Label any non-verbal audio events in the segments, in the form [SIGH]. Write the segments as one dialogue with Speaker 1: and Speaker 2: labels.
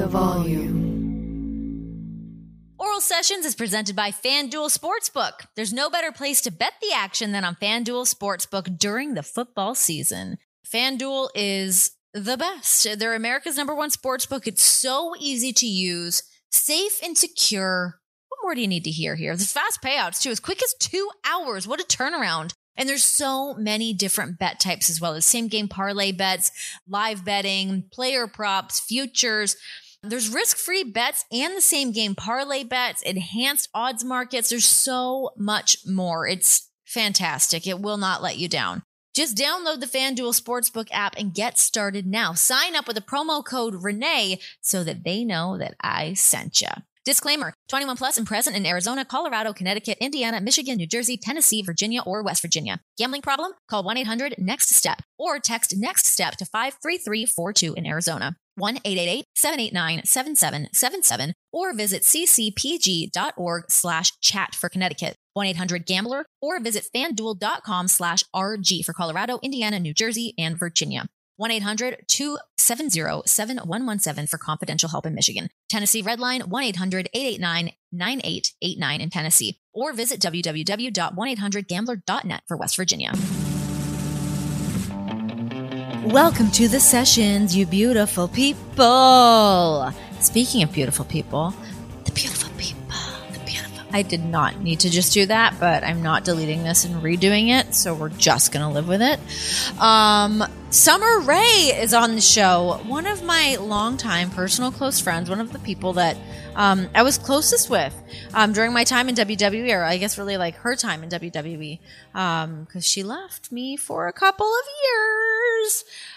Speaker 1: the volume.
Speaker 2: Oral Sessions is presented by FanDuel Sportsbook. There's no better place to bet the action than on FanDuel Sportsbook during the football season. FanDuel is the best. They're America's number one sportsbook. It's so easy to use, safe and secure. What more do you need to hear here? There's fast payouts too, as quick as two hours. What a turnaround. And there's so many different bet types as well as same game parlay bets, live betting, player props, futures. There's risk free bets and the same game parlay bets, enhanced odds markets. There's so much more. It's fantastic. It will not let you down. Just download the FanDuel Sportsbook app and get started now. Sign up with the promo code Renee so that they know that I sent you. Disclaimer 21 plus and present in Arizona, Colorado, Connecticut, Indiana, Michigan, New Jersey, Tennessee, Virginia, or West Virginia. Gambling problem? Call 1 800 NEXT STEP or text NEXT STEP to 53342 in Arizona. 1 888 789 7777 or visit ccpg.org slash chat for Connecticut. 1 800 Gambler or visit fanduel.com slash RG for Colorado, Indiana, New Jersey, and Virginia. 1 800 270 7117 for confidential help in Michigan. Tennessee Redline 1 800 889 9889 in Tennessee. Or visit www.1800gambler.net for West Virginia. Welcome to the sessions, you beautiful people. Speaking of beautiful people, the beautiful people, the beautiful. I did not need to just do that, but I'm not deleting this and redoing it, so we're just gonna live with it. Um, Summer Rae is on the show. One of my longtime personal close friends, one of the people that um, I was closest with um, during my time in WWE, or I guess really like her time in WWE, because she left me for a couple of years.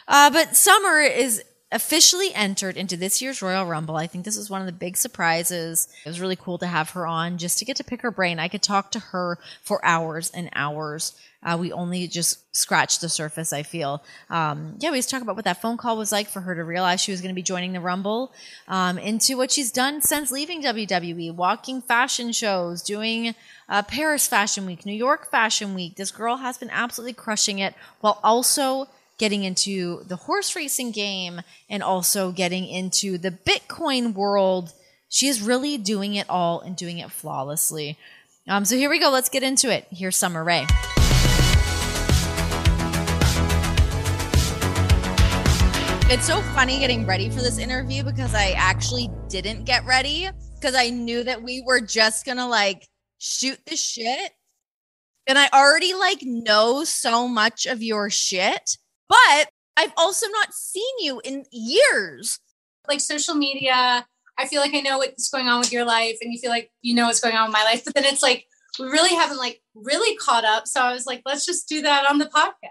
Speaker 2: Uh, but Summer is officially entered into this year's Royal Rumble. I think this is one of the big surprises. It was really cool to have her on just to get to pick her brain. I could talk to her for hours and hours. Uh, we only just scratched the surface, I feel. Um, yeah, we just talk about what that phone call was like for her to realize she was going to be joining the Rumble, um, into what she's done since leaving WWE, walking fashion shows, doing uh, Paris Fashion Week, New York Fashion Week. This girl has been absolutely crushing it while also getting into the horse racing game and also getting into the Bitcoin world. She is really doing it all and doing it flawlessly. Um, so here we go. Let's get into it. Here's Summer Rae. It's so funny getting ready for this interview because I actually didn't get ready because I knew that we were just gonna like shoot the shit. And I already like know so much of your shit, but I've also not seen you in years.
Speaker 3: like social media. I feel like I know what's going on with your life, and you feel like you know what's going on with my life. But then it's like we really haven't like really caught up. So I was like, let's just do that on the podcast.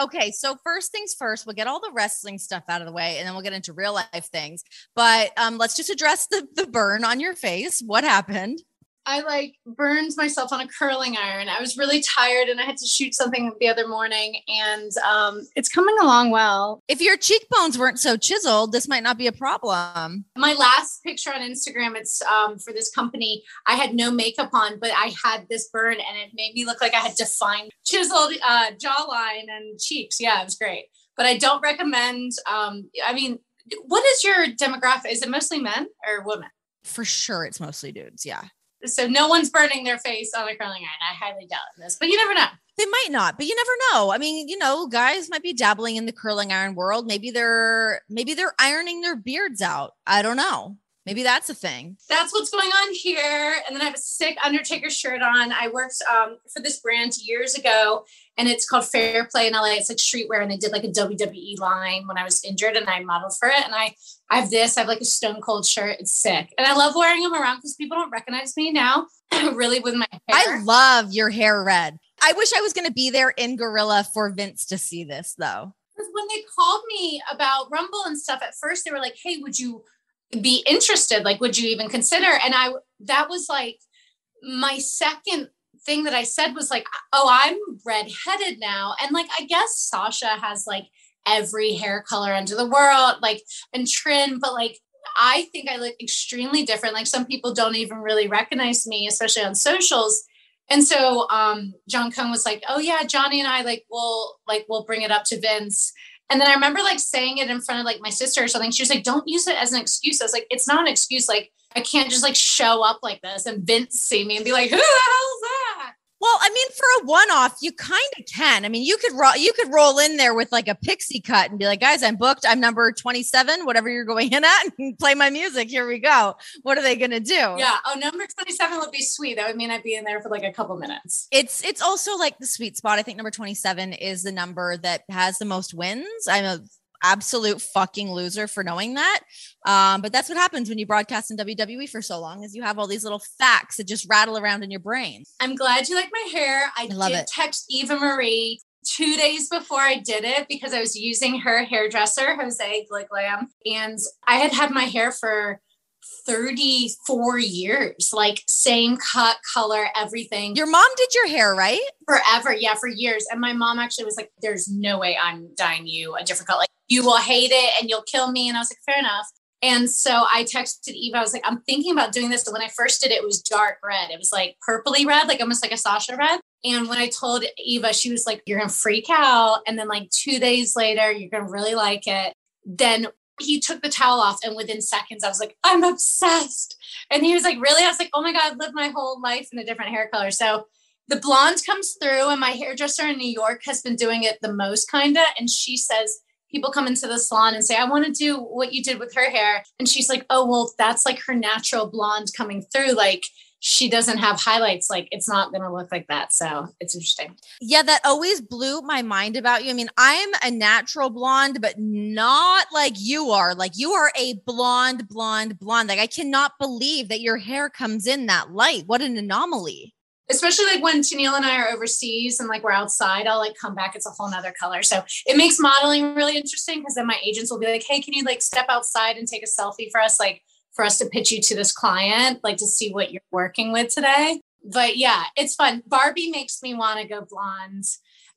Speaker 2: Okay, so first things first, we'll get all the wrestling stuff out of the way and then we'll get into real life things. But um, let's just address the, the burn on your face. What happened?
Speaker 3: I like burned myself on a curling iron. I was really tired and I had to shoot something the other morning, and um, it's coming along well.
Speaker 2: If your cheekbones weren't so chiseled, this might not be a problem.
Speaker 3: My last picture on Instagram, it's um, for this company. I had no makeup on, but I had this burn, and it made me look like I had defined, chiseled uh, jawline and cheeks. Yeah, it was great. But I don't recommend. Um, I mean, what is your demographic? Is it mostly men or women?
Speaker 2: For sure, it's mostly dudes. Yeah.
Speaker 3: So no one's burning their face on a curling iron. I highly doubt this, but you never know.
Speaker 2: They might not, but you never know. I mean, you know, guys might be dabbling in the curling iron world. Maybe they're maybe they're ironing their beards out. I don't know. Maybe that's a thing.
Speaker 3: That's what's going on here. And then I have a sick Undertaker shirt on. I worked um, for this brand years ago, and it's called Fair Play in LA. It's like streetwear, and they did like a WWE line when I was injured, and I modeled for it. And I, I have this. I have like a Stone Cold shirt. It's sick, and I love wearing them around because people don't recognize me now. [LAUGHS] really, with my hair.
Speaker 2: I love your hair red. I wish I was going to be there in Gorilla for Vince to see this, though.
Speaker 3: Because when they called me about Rumble and stuff, at first they were like, "Hey, would you be interested? Like, would you even consider?" And I, that was like my second thing that I said was like, "Oh, I'm redheaded now," and like I guess Sasha has like every hair color under the world, like and Trin, but like I think I look extremely different. Like some people don't even really recognize me, especially on socials. And so um, John Cone was like, "Oh yeah, Johnny and I like will like we'll bring it up to Vince." And then I remember like saying it in front of like my sister or something. She was like, don't use it as an excuse. I was like, it's not an excuse. Like, I can't just like show up like this and Vince see me and be like, who the hell's?
Speaker 2: Well, I mean, for a one-off, you kind of can. I mean, you could roll, you could roll in there with like a pixie cut and be like, "Guys, I'm booked. I'm number 27, whatever you're going in at, and [LAUGHS] play my music. Here we go." What are they going to do?
Speaker 3: Yeah. Oh, number 27 would be sweet. That would mean I'd be in there for like a couple minutes.
Speaker 2: It's it's also like the sweet spot. I think number 27 is the number that has the most wins. I'm a absolute fucking loser for knowing that. Um, but that's what happens when you broadcast in WWE for so long is you have all these little facts that just rattle around in your brain.
Speaker 3: I'm glad you like my hair. I,
Speaker 2: I love
Speaker 3: did
Speaker 2: it.
Speaker 3: text Eva Marie two days before I did it because I was using her hairdresser, Jose Gliglam. And I had had my hair for 34 years, like same cut, color, everything.
Speaker 2: Your mom did your hair, right?
Speaker 3: forever. Yeah, for years. And my mom actually was like, There's no way I'm dyeing you a different color. Like, you will hate it and you'll kill me. And I was like, Fair enough. And so I texted Eva. I was like, I'm thinking about doing this. And when I first did it, it was dark red. It was like purpley red, like almost like a Sasha red. And when I told Eva, she was like, You're to freak out. And then, like, two days later, you're to really like it. Then he took the towel off. And within seconds, I was like, I'm obsessed. And he was like, Really? I was like, Oh my God, I've lived my whole life in a different hair color. So the blonde comes through, and my hairdresser in New York has been doing it the most, kind of. And she says, People come into the salon and say, I want to do what you did with her hair. And she's like, Oh, well, that's like her natural blonde coming through. Like, she doesn't have highlights. Like, it's not going to look like that. So it's interesting.
Speaker 2: Yeah, that always blew my mind about you. I mean, I'm a natural blonde, but not like you are. Like you are a blonde, blonde, blonde. Like I cannot believe that your hair comes in that light. What an anomaly.
Speaker 3: Especially like when Tenille and I are overseas and like we're outside, I'll like come back, it's a whole nother color. So it makes modeling really interesting because then my agents will be like, Hey, can you like step outside and take a selfie for us? Like for us to pitch you to this client, like to see what you're working with today. But yeah, it's fun. Barbie makes me want to go blonde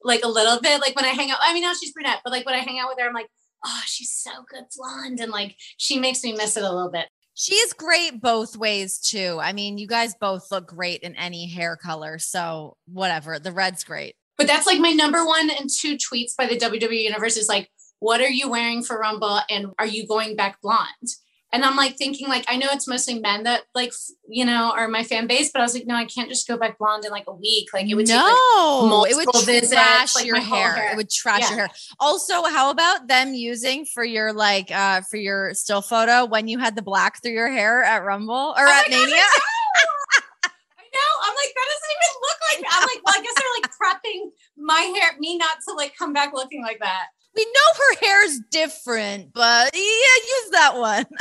Speaker 3: like a little bit. Like when I hang out, I mean, now she's brunette, but like when I hang out with her, I'm like, oh, she's so good blonde. And like she makes me miss it a little bit.
Speaker 2: She is great both ways too. I mean, you guys both look great in any hair color. So whatever. The red's great.
Speaker 3: But that's like my number one and two tweets by the WWE Universe is like, what are you wearing for Rumble? And are you going back blonde? And I'm like thinking, like, I know it's mostly men that like, you know, are my fan base, but I was like, no, I can't just go back blonde in like a week. Like it would take like
Speaker 2: no, it would
Speaker 3: visits,
Speaker 2: trash
Speaker 3: like,
Speaker 2: your hair.
Speaker 3: hair.
Speaker 2: It would trash
Speaker 3: Yeah.
Speaker 2: your hair. Also, how about them using for your like uh for your still photo when you had the black through your hair at Rumble or
Speaker 3: Oh
Speaker 2: at
Speaker 3: God,
Speaker 2: Mania?
Speaker 3: I know. [LAUGHS] I know. I'm like, that doesn't even look like. I'm like, well, I guess they're like prepping my hair, me not to like come back looking like that.
Speaker 2: We know her hair is different, but yeah, use that one. [LAUGHS]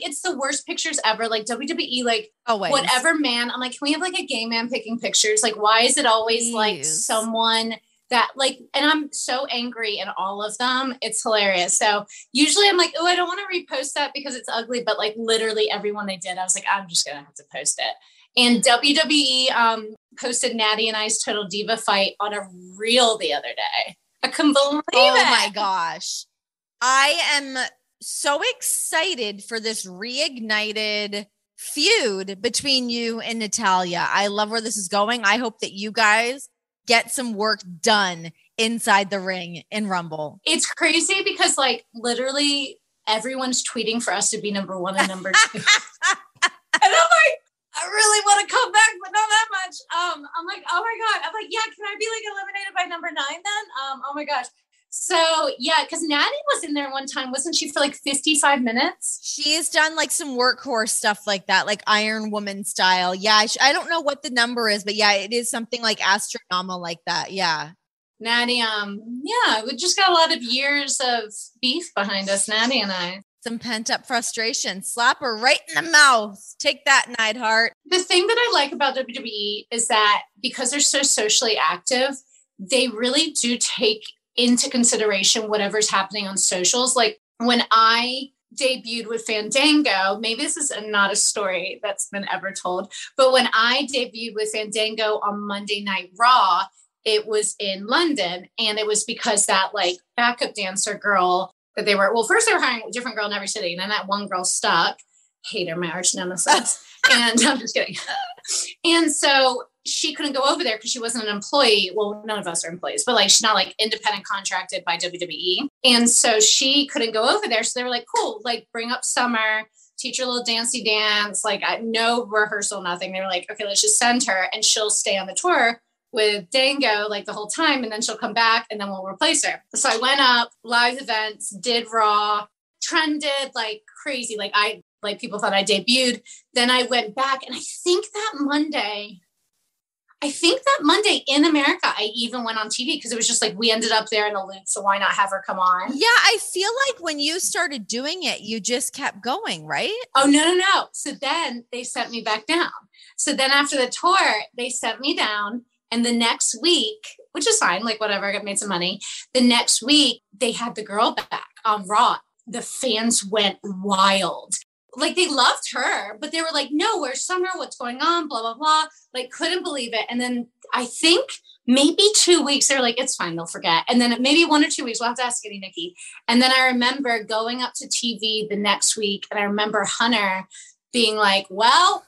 Speaker 3: It's the worst pictures ever. Like WWE, like
Speaker 2: Always.
Speaker 3: whatever man. I'm like, can we have like a gay man picking pictures? Like, why is it always like someone that like? And I'm so angry in all of them. It's hilarious. So usually I'm like, oh, I don't want to repost that because it's ugly. But like literally everyone they did, I was like, I'm just gonna have to post it. And WWE um, posted Natty and I's Total Diva fight on a reel the other day. I couldn't believe
Speaker 2: Oh
Speaker 3: it.
Speaker 2: my gosh. I am so excited for this reignited feud between you and Natalya. I love where this is going. I hope that you guys get some work done inside the ring in Rumble.
Speaker 3: It's crazy because like literally everyone's tweeting for us to be number one and number two. [LAUGHS] and I'm like, I really want to come back, but not that much. Um, I'm like, oh my god. I'm like, yeah, can I be like eliminated by number nine then? Um, oh my gosh. So yeah, because Natty was in there one time, wasn't she, for like 55 minutes?
Speaker 2: She's done like some workhorse stuff like that, like Iron Woman style. Yeah, I, sh- I don't know what the number is, but yeah, it is something like astronomical like that. Yeah.
Speaker 3: Natty, um, yeah, we just got a lot of years of beef behind us, Natty and I.
Speaker 2: Some pent up frustration. Slap her right in the mouth. Take that, Neidhart.
Speaker 3: the thing that I like about WWE is that because they're so socially active, they really do take into consideration whatever's happening on socials. Like when I debuted with Fandango, maybe this is not a story that's been ever told, but when I debuted with Fandango on Monday Night Raw, it was in London and it was because that like backup dancer girl that they were well first they were hiring a different girl in every city and then that one girl stuck. Hate her marriage nemesis. [LAUGHS] And i'm just kidding. And so she couldn't go over there because she wasn't an employee. Well, none of us are employees, but like she's not like independent contracted by WWE. And so she couldn't go over there. So they were like, cool, like bring up Summer, teach her a little dancey dance, like no rehearsal, nothing. They were like, okay, let's just send her and she'll stay on the tour with Dango like the whole time. And then she'll come back and then we'll replace her. So I went up, live events, did Raw, trended like crazy. Like I, like people thought I debuted. Then I went back and I think that Monday, I think that Monday in America, I even went on TV because it was just like we ended up there in the loop. So why not have her come on?
Speaker 2: Yeah, I feel like when you started doing it, you just kept going, right?
Speaker 3: Oh, no, no, no. So then they sent me back down. So then after the tour, they sent me down. And the next week, which is fine, like whatever, I got made some money. The next week, they had the girl back on Raw. The fans went wild like they loved her, but they were like, no, where's Summer? What's going on? Blah, blah, blah. Like, couldn't believe it. And then I think maybe two weeks, they're like, it's fine, they'll forget. And then maybe one or two weeks, we'll have to ask Skinny Nikki. And then I remember going up to TV the next week, and I remember Hunter being like, well,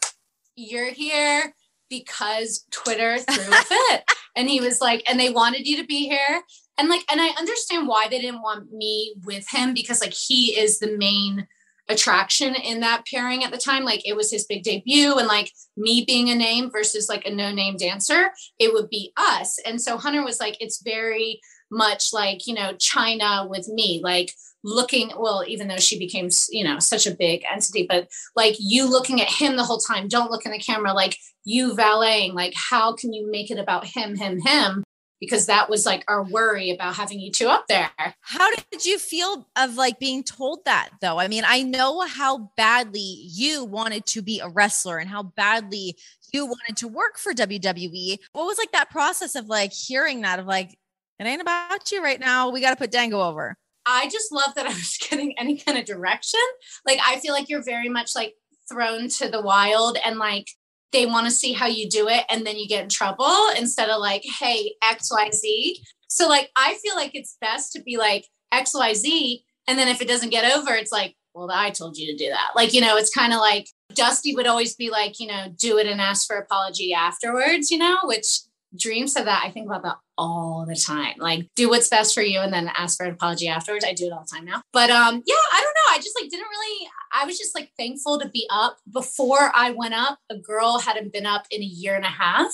Speaker 3: you're here because Twitter threw a fit. [LAUGHS] and he was like, and they wanted you to be here. And like, and I understand why they didn't want me with him because like he is the main attraction in that pairing at the time. Like it was his big debut, and like me being a name versus like a no name dancer, it would be us. And so Hunter was like, it's very much like, you know, Chyna with me, like looking, well, even though she became, you know, such a big entity, but like you looking at him the whole time, don't look in the camera, like you valeting, like how can you make it about him, him, him? Because that was like our worry about having you two up there.
Speaker 2: How did you feel of like being told that though? I mean, I know how badly you wanted to be a wrestler and how badly you wanted to work for WWE. What was like that process of like hearing that of like, it ain't about you right now. We got to put Dango over.
Speaker 3: I just love that [LAUGHS] I was getting any kind of direction. Like, I feel like you're very much like thrown to the wild and like they want to see how you do it and then you get in trouble instead of like hey xyz so like i feel like it's best to be like xyz and then if it doesn't get over it's like well i told you to do that. Like you know it's kind of like dusty would always be like you know do it and ask for apology afterwards you know which dream said that i think about that all the time. Like do what's best for you and then ask for an apology afterwards. I do it all the time now. But um yeah i don't know. I just like didn't really i was just like thankful to be up. Before i went up a girl hadn't been up in a year and a half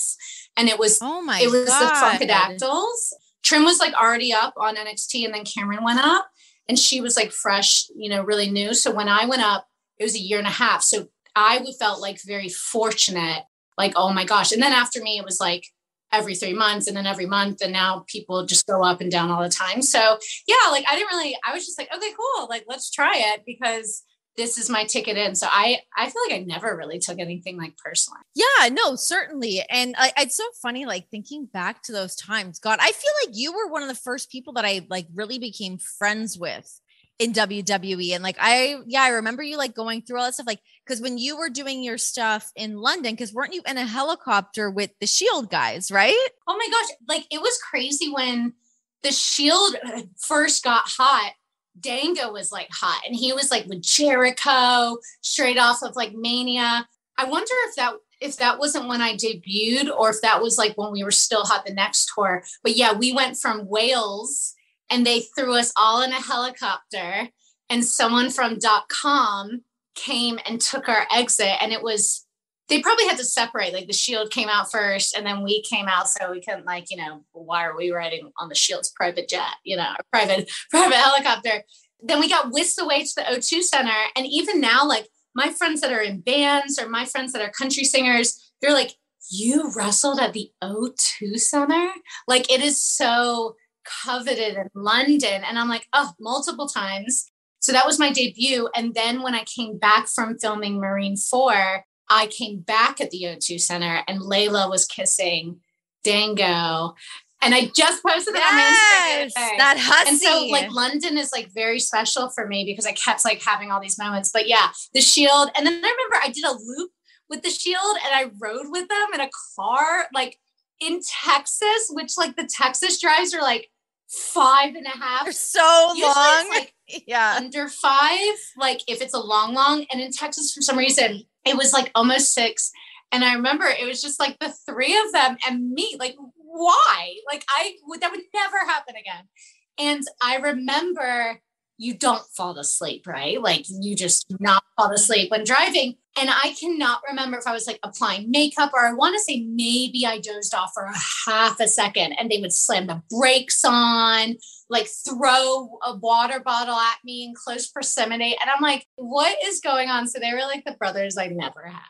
Speaker 3: and it was
Speaker 2: oh my
Speaker 3: it was
Speaker 2: God.
Speaker 3: the funkadactyls. Trin was like already up on nxt and then cameron went up and she was like fresh you know really new. So when i went up it was a year and a half. So i felt like very fortunate. Like oh my gosh. And then after me it was like every three months and then every month and now people just go up and down all the time. So yeah like i didn't really i was just like okay cool like let's try it because this is my ticket in. So i i feel like i never really took anything like personally.
Speaker 2: Yeah no certainly. And I, it's so funny like thinking back to those times god i feel like you were one of the first people that i like really became friends with in WWE. And like, I, yeah, I remember you like going through all that stuff. Like, cause when you were doing your stuff in London, cause weren't you in a helicopter with the Shield guys, right?
Speaker 3: Oh my gosh. Like, it was crazy when the Shield uh, first got hot. Dango was like hot and he was like with Jericho straight off of like Mania. I wonder if that if that wasn't when I debuted or if that was like when we were still hot the next tour. But yeah, we went from Wales and they threw us all in a helicopter and someone from dot com came and took our exit and it was they probably had to separate like the shield came out first and then we came out so we couldn't like you know why are we riding on the shield's private jet you know private [LAUGHS] private helicopter. Then we got whisked away to the o2 center and even now like my friends that are in bands or my friends that are country singers they're like you wrestled at the o2 center? Like it is so coveted in London. And I'm like, oh, multiple times. So that was my debut. And then when I came back from filming Marine 4, I came back at the O2 Center and Layla was kissing Dango. And I just posted that
Speaker 2: yes, on Instagram. That hussy.
Speaker 3: And so like London is like very special for me because I kept like having all these moments. But yeah, the shield. And then I remember I did a loop with the shield and I rode with them in a car, like in Texas, which like the Texas drives are like five and a half.
Speaker 2: They're so Usually long.
Speaker 3: like [LAUGHS] yeah. Under five, like if it's a long, long. And in Texas, for some reason, it was like almost six. And I remember it was just like the three of them and me. Like, why? Like, I would, that would never happen again. And I remember you don't fall asleep, right? Like, you just not fall asleep when driving. And I cannot remember if I was like applying makeup or I want to say maybe I dozed off for a half a second and they would slam the brakes on, like throw a water bottle at me in close proximity. And I'm like, what is going on? So they were like the brothers I never had.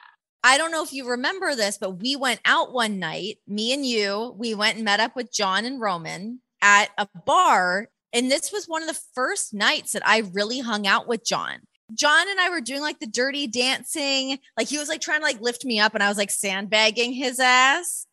Speaker 2: I don't know if you remember this, but we went out one night, me and you, we went and met up with John and Roman at a bar. And this was one of the first nights that I really hung out with John. John and I were doing like the dirty dancing. Like he was like trying to like lift me up and I was like sandbagging his ass.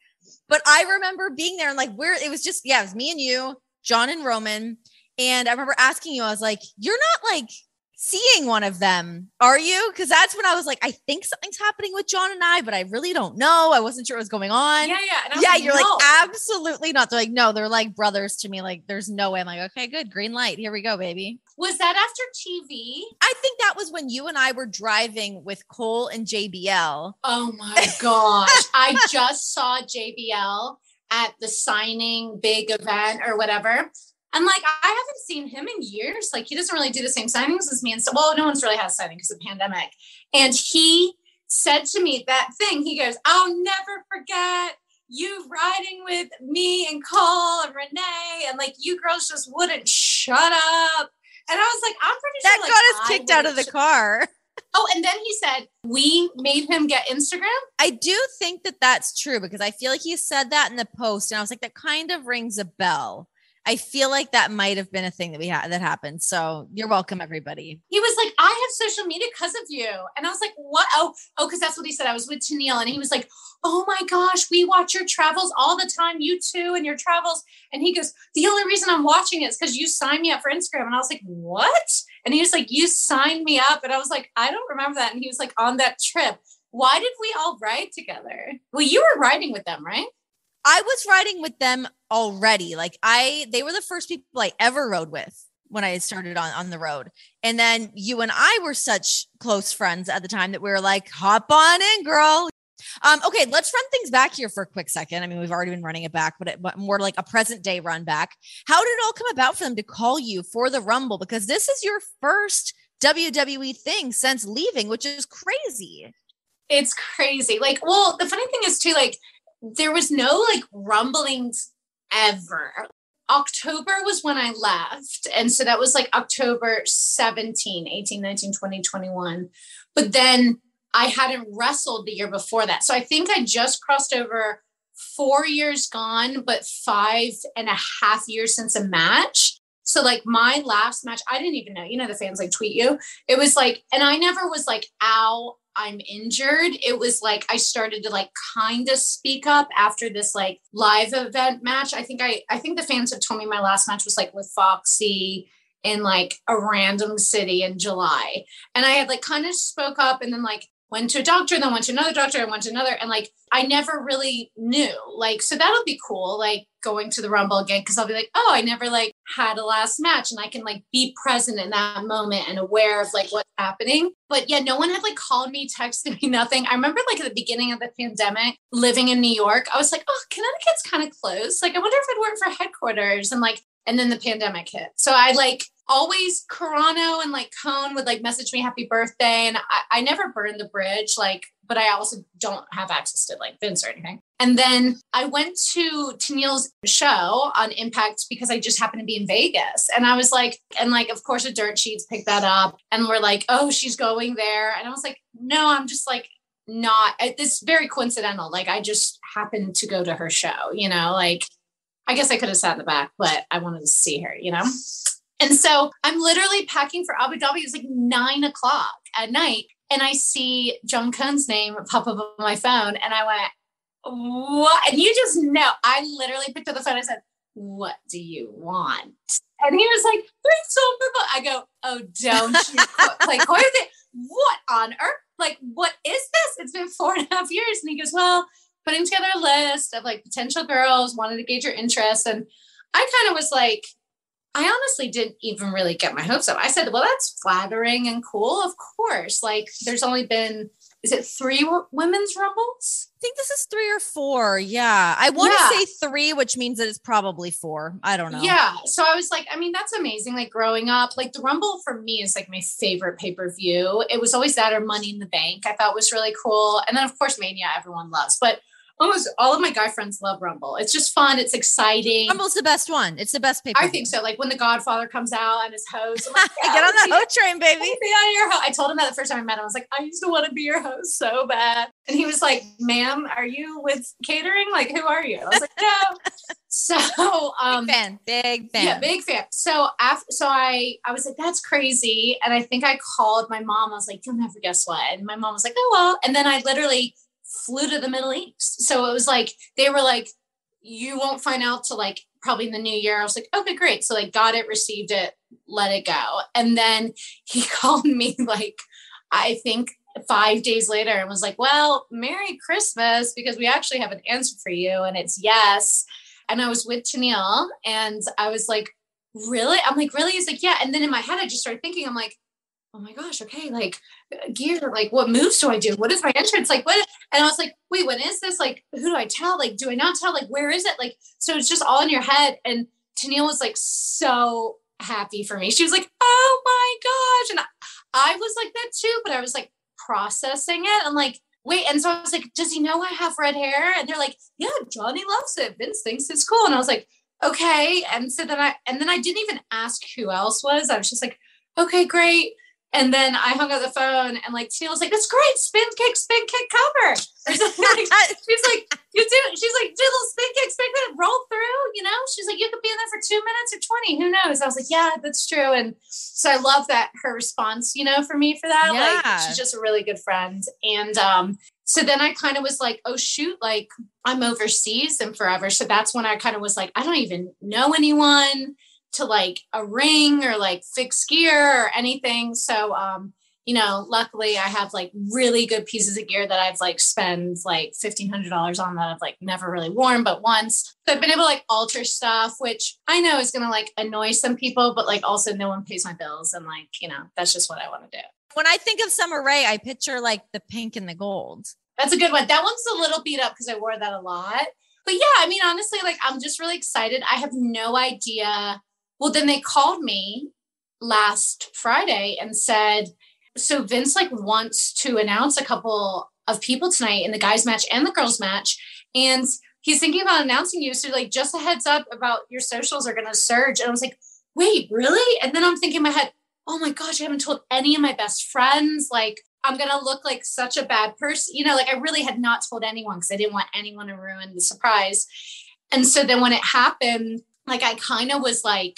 Speaker 2: But I remember being there and like where it was just, yeah, it was me and you, John and Roman. And I remember asking you, I was like, you're not like seeing one of them, are you? Because that's when I was like, I think something's happening with John and I, but I really don't know. I wasn't sure what was going on.
Speaker 3: Yeah, yeah.
Speaker 2: yeah,
Speaker 3: like,
Speaker 2: you're
Speaker 3: no.
Speaker 2: like, absolutely not. They're like, no, they're like brothers to me. Like, there's no way. I'm like, okay, good. Green light. Here we go, baby.
Speaker 3: Was that after TV?
Speaker 2: I think that was when you and I were driving with Cole and JBL.
Speaker 3: Oh my [LAUGHS] gosh. I just saw JBL at the signing big event or whatever. And like, I haven't seen him in years. Like, he doesn't really do the same signings as me. And so, well, no one's really had signing because of the pandemic. And he said to me that thing, he goes, I'll never forget you riding with me and Cole and Renee. And like, you girls just wouldn't shut up. And I was like, I'm pretty
Speaker 2: That
Speaker 3: sure that
Speaker 2: got us kicked out of the car.
Speaker 3: Oh, and then he said, we made him get Instagram.
Speaker 2: I do think that that's true because I feel like he said that in the post, and I was like, that kind of rings a bell. I feel like that might have been a thing that we had that happened. So you're welcome, everybody.
Speaker 3: He was like, I have social media because of you. And I was like, what? Oh, oh, because that's what he said. I was with Tenille and he was like, oh my gosh, we watch your travels all the time, you too, and your travels. And he goes, the only reason I'm watching it is because you signed me up for Instagram. And I was like, what? And he was like, you signed me up. And I was like, I don't remember that. And he was like, on that trip. Why did we all ride together? Well, you were riding with them, right?
Speaker 2: I was riding with them already. Like I, they were the first people I ever rode with when I started on on the road. And then you and I were such close friends at the time that we were like, hop on in, girl. Um, okay, let's run things back here for a quick second. I mean, we've already been running it back, but, it, but more like a present day run back. How did it all come about for them to call you for the Rumble? Because this is your first WWE thing since leaving, which is crazy.
Speaker 3: It's crazy. Like, well, the funny thing is too, like, there was no like rumblings ever. October was when I left. And so that was like October 17, 18, 19, 20, 21. But then I hadn't wrestled the year before that. So I think I just crossed over four years gone, but five and a half years since a match. So like my last match, I didn't even know, you know, the fans like tweet you. It was like, and I never was like, ow, I'm injured. It was like I started to like kind of speak up after this like live event match. I think I I think the fans have told me my last match was like with Foxy in like a random city in July. And I had like kind of spoke up and then like went to a doctor, then went to another doctor, and went to another. And like I never really knew. Like, so that'll be cool, like going to the Rumble again, because I'll be like, oh, I never like had a last match and I can like be present in that moment and aware of like what's happening. But yeah, no one had like called me, texted me, [LAUGHS] nothing. I remember like at the beginning of the pandemic living in New York, I was like, oh, Connecticut's kind of close. Like, I wonder if I'd work for headquarters. And like, and then the pandemic hit. So I like always Carano and like Cone would like message me happy birthday. And I, I never burned the bridge, like, but I also don't have access to like Vince or anything. And then I went to Tenille's show on Impact because I just happened to be in Vegas. And I was like, and like, of course, the dirt sheets picked that up and we're like, oh, she's going there. And I was like, no, I'm just like, not it's very coincidental. Like I just happened to go to her show, you know, like I guess I could have sat in the back, but I wanted to see her, you know? And so I'm literally packing for Abu Dhabi. It's like nine o'clock at night. And I see John Cone's name pop up on my phone. And I went, What? And you just know, I literally picked up the phone. I said, What do you want? And he was like, Three silver. I go, Oh, don't you what is it? What on earth? Like, what is this? It's been four and a half years. And he goes, Well, putting together a list of like potential girls, wanted to gauge your interest. And I kind of was like, I honestly didn't even really get my hopes up. I said, well, that's flattering and cool. Of course. Like there's only been is it three women's rumbles?
Speaker 2: I think this is three or four. Yeah. I want to
Speaker 3: Yeah.
Speaker 2: say three, which means that it's probably four. I don't know.
Speaker 3: Yeah. So I was like, I mean, that's amazing. Like growing up, like the Rumble for me is like my favorite pay per view. It was always that or Money in the Bank. I thought was really cool. And then, of course, Mania, everyone loves. But almost all of my guy friends love Rumble. It's just fun. It's exciting.
Speaker 2: Rumble's the best one. It's the best paper.
Speaker 3: I think so. Like when the Godfather comes out and his host, I'm like,
Speaker 2: I [LAUGHS] get on the hoe train,
Speaker 3: Be
Speaker 2: baby.
Speaker 3: on your ho- I told him that the first time I met him. I was like, I used to want to be your host so bad. And he was like, ma'am, are you with catering? Like, who are you? I was like, no. [LAUGHS] so um
Speaker 2: Big fan. Big fan.
Speaker 3: yeah, big fan. So after, so I, I was like, that's crazy. And I think I called my mom. I was like, you'll never guess what. And my mom was like, oh well. And then I literally flew to the Middle East. So it was like they were like, you won't find out till like probably in the new year. I was like, okay, great. So like got it, received it, let it go. And then he [LAUGHS] called me like, I think five days later and was like, well, Merry Christmas, because we actually have an answer for you. And it's yes. And I was with Tenille and I was like, really? I'm like, really? He's like, yeah. And then in my head, I just started thinking, I'm like, oh my gosh, okay, like uh, gear, like what moves do I do? What is my entrance? Like what? And I was like, wait, when is this? Like, who do I tell? Like, do I not tell? Like, where is it? Like, so it's just all in your head. And Tenille was like so happy for me. She was like, oh my gosh. And I, I was like that too, but I was like processing it. I'm like, wait. And so I was like, does he know I have red hair? And they're like, yeah, Johnny loves it. Vince thinks it's cool. And I was like, okay. And so then I, and then I didn't even ask who else was. I was just like, okay, great. And then I hung up the phone and like Tina was like, that's great. Spin kick, spin kick cover. [LAUGHS] She's like, you do, she's like, do a little spin kick, spin kick, roll through, you know? She's like, you could be in there for two minutes or 20. Who knows? I was like, yeah, that's true. And so I love that her response, you know, for me for that. Like
Speaker 2: Yeah.
Speaker 3: she's just a really good friend. And um, so then I kind of was like, oh shoot, like I'm overseas and forever. So that's when I kind of was like, I don't even know anyone to like a ring or like fix gear or anything. So um, you know, luckily I have like really good pieces of gear that I've like spent like fifteen hundred dollars on that I've like never really worn but once. So I've been able to like alter stuff, which I know is gonna like annoy some people, but like also no one pays my bills and like, you know, that's just what I want to do.
Speaker 2: When I think of Summer Rae, I picture like the pink and the gold.
Speaker 3: That's a good one. That one's a little beat up because I wore that a lot. But yeah, I mean, honestly, like I'm just really excited. I have no idea. Well, then they called me last Friday and said, so Vince like wants to announce a couple of people tonight in the guys match and the girls match. And he's thinking about announcing you. So like just a heads up about your socials are gonna surge. And I was like, wait, really? And then I'm thinking in my head, oh my gosh, I haven't told any of my best friends. Like I'm gonna look like such a bad person. You know, like I really had not told anyone because I didn't want anyone to ruin the surprise. And so then when it happened, like I kind of was like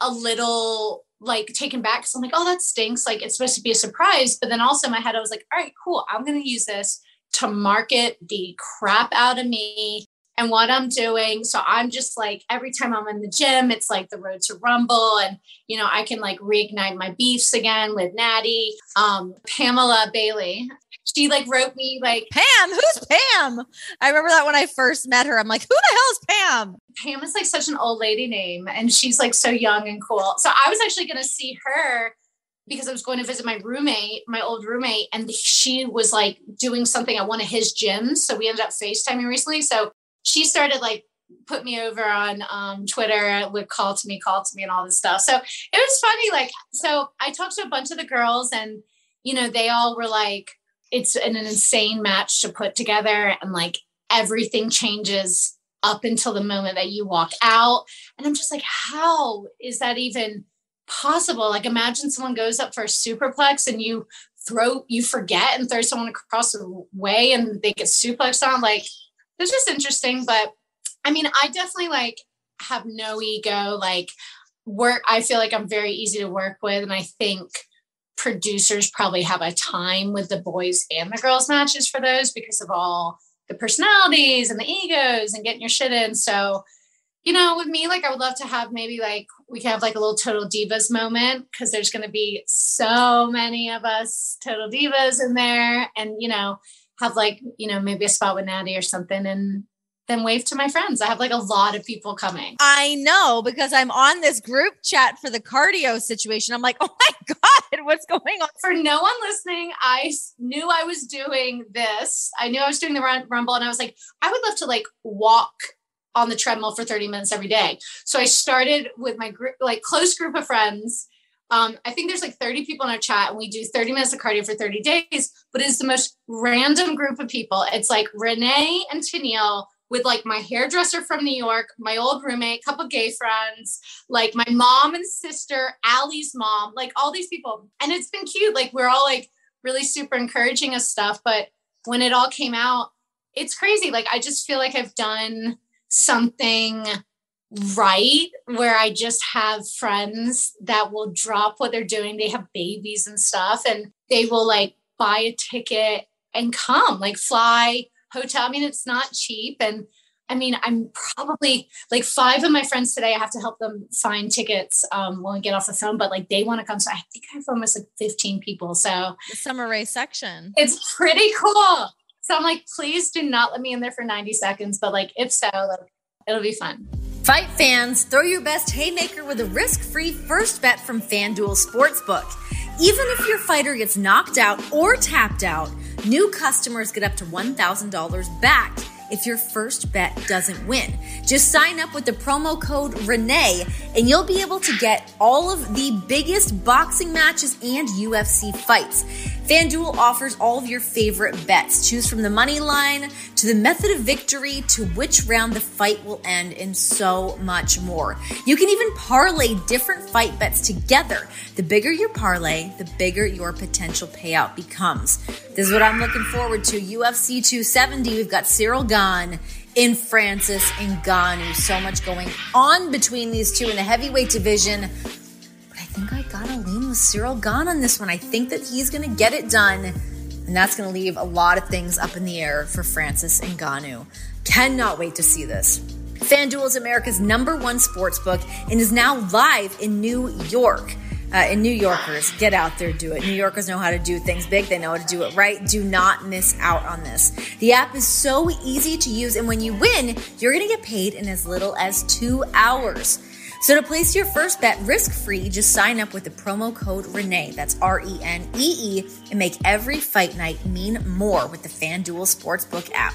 Speaker 3: a little like taken back because I'm like, oh, that stinks. Like it's supposed to be a surprise. But then also in my head, I was like, all right, cool. I'm gonna use this to market the crap out of me and what I'm doing. So I'm just like every time I'm in the gym, it's like the road to rumble. And you know, I can like reignite my beefs again with Natty. Um, Pamela Bayley. She like wrote me like
Speaker 2: Pam, who's Pam? I remember that when I first met her. I'm like, who the hell is Pam?
Speaker 3: Pam is like such an old lady name and she's like so young and cool. So I was actually going to see her because I was going to visit my roommate, my old roommate, and she was like doing something at one of his gyms. So we ended up FaceTiming recently. So she started like put me over on um, Twitter with call to me, call to me, and all this stuff. So it was funny. Like, so I talked to a bunch of the girls, and you know, they all were like, it's an, an insane match to put together, and like everything changes up until the moment that you walk out. And I'm just like, how is that even possible? Like, imagine someone goes up for a superplex and you throw, you forget and throw someone across the way and they get suplexed on. Like, it's just interesting. But I mean, I definitely like have no ego. Like, work, I feel like I'm very easy to work with. And I think producers probably have a time with the boys and the girls matches for those because of all the personalities and the egos and getting your shit in. So, you know, with me, like I would love to have maybe like we can have like a little total divas moment because there's going to be so many of us total divas in there, and you know, have like you know maybe a spot with Natty or something, and then wave to my friends. I have like a lot of people coming.
Speaker 4: I know because I'm on this group chat for the cardio situation. I'm like, oh my [LAUGHS] God, what's going on?
Speaker 3: For no one listening, I knew I was doing this. I knew I was doing the run, rumble and I was like, I would love to like walk on the treadmill for 30 minutes every day. So I started with my group, like close group of friends. Um, I think there's like 30 people in our chat and we do 30 minutes of cardio for 30 days, but it's the most random group of people. It's like Renee and Tenille with like my hairdresser from New York, my old roommate, couple gay friends, like my mom and sister, Allie's mom, like all these people. And it's been cute. Like we're all like really super encouraging us stuff. But when it all came out, it's crazy. Like I just feel like I've done something right where I just have friends that will drop what they're doing. They have babies and stuff, and they will like buy a ticket and come, like fly hotel. I mean, it's not cheap. And I mean, I'm probably like five of my friends today. I have to help them find tickets um, when we get off the phone, but like they want to come. So I think I have almost like 15 people. So
Speaker 4: the Summer Rae's section.
Speaker 3: It's pretty cool. So I'm like, please do not let me in there for 90 seconds. But like, if so, like, it'll be fun.
Speaker 2: Fight fans, throw your best haymaker with a risk free first bet from FanDuel Sportsbook. Even if your fighter gets knocked out or tapped out, new customers get up to $1,000 back if your first bet doesn't win. Just sign up with the promo code Renee and you'll be able to get all of the biggest boxing matches and UFC fights. FanDuel offers all of your favorite bets. Choose from the money line to the method of victory to which round the fight will end and so much more. You can even parlay different fight bets together. The bigger your parlay, the bigger your potential payout becomes. This is what I'm looking forward to. UFC 270, we've got Cyril Gane in Francis Ngannou. So much going on between these two in the heavyweight division think I gotta lean with Cyril Gane on this one. I think that he's gonna get it done, and that's gonna leave a lot of things up in the air for Francis Ngannou. Cannot wait to see this. FanDuel is America's number one sports book and is now live in New York. Uh, and New Yorkers, get out there, do it. New Yorkers know how to do things big, they know how to do it right. Do not miss out on this. The app is so easy to use, and when you win, you're gonna get paid in as little as two hours. So to place your first bet risk-free, just sign up with the promo code Renee, that's R-E-N-E-E, and make every fight night mean more with the FanDuel Sportsbook app.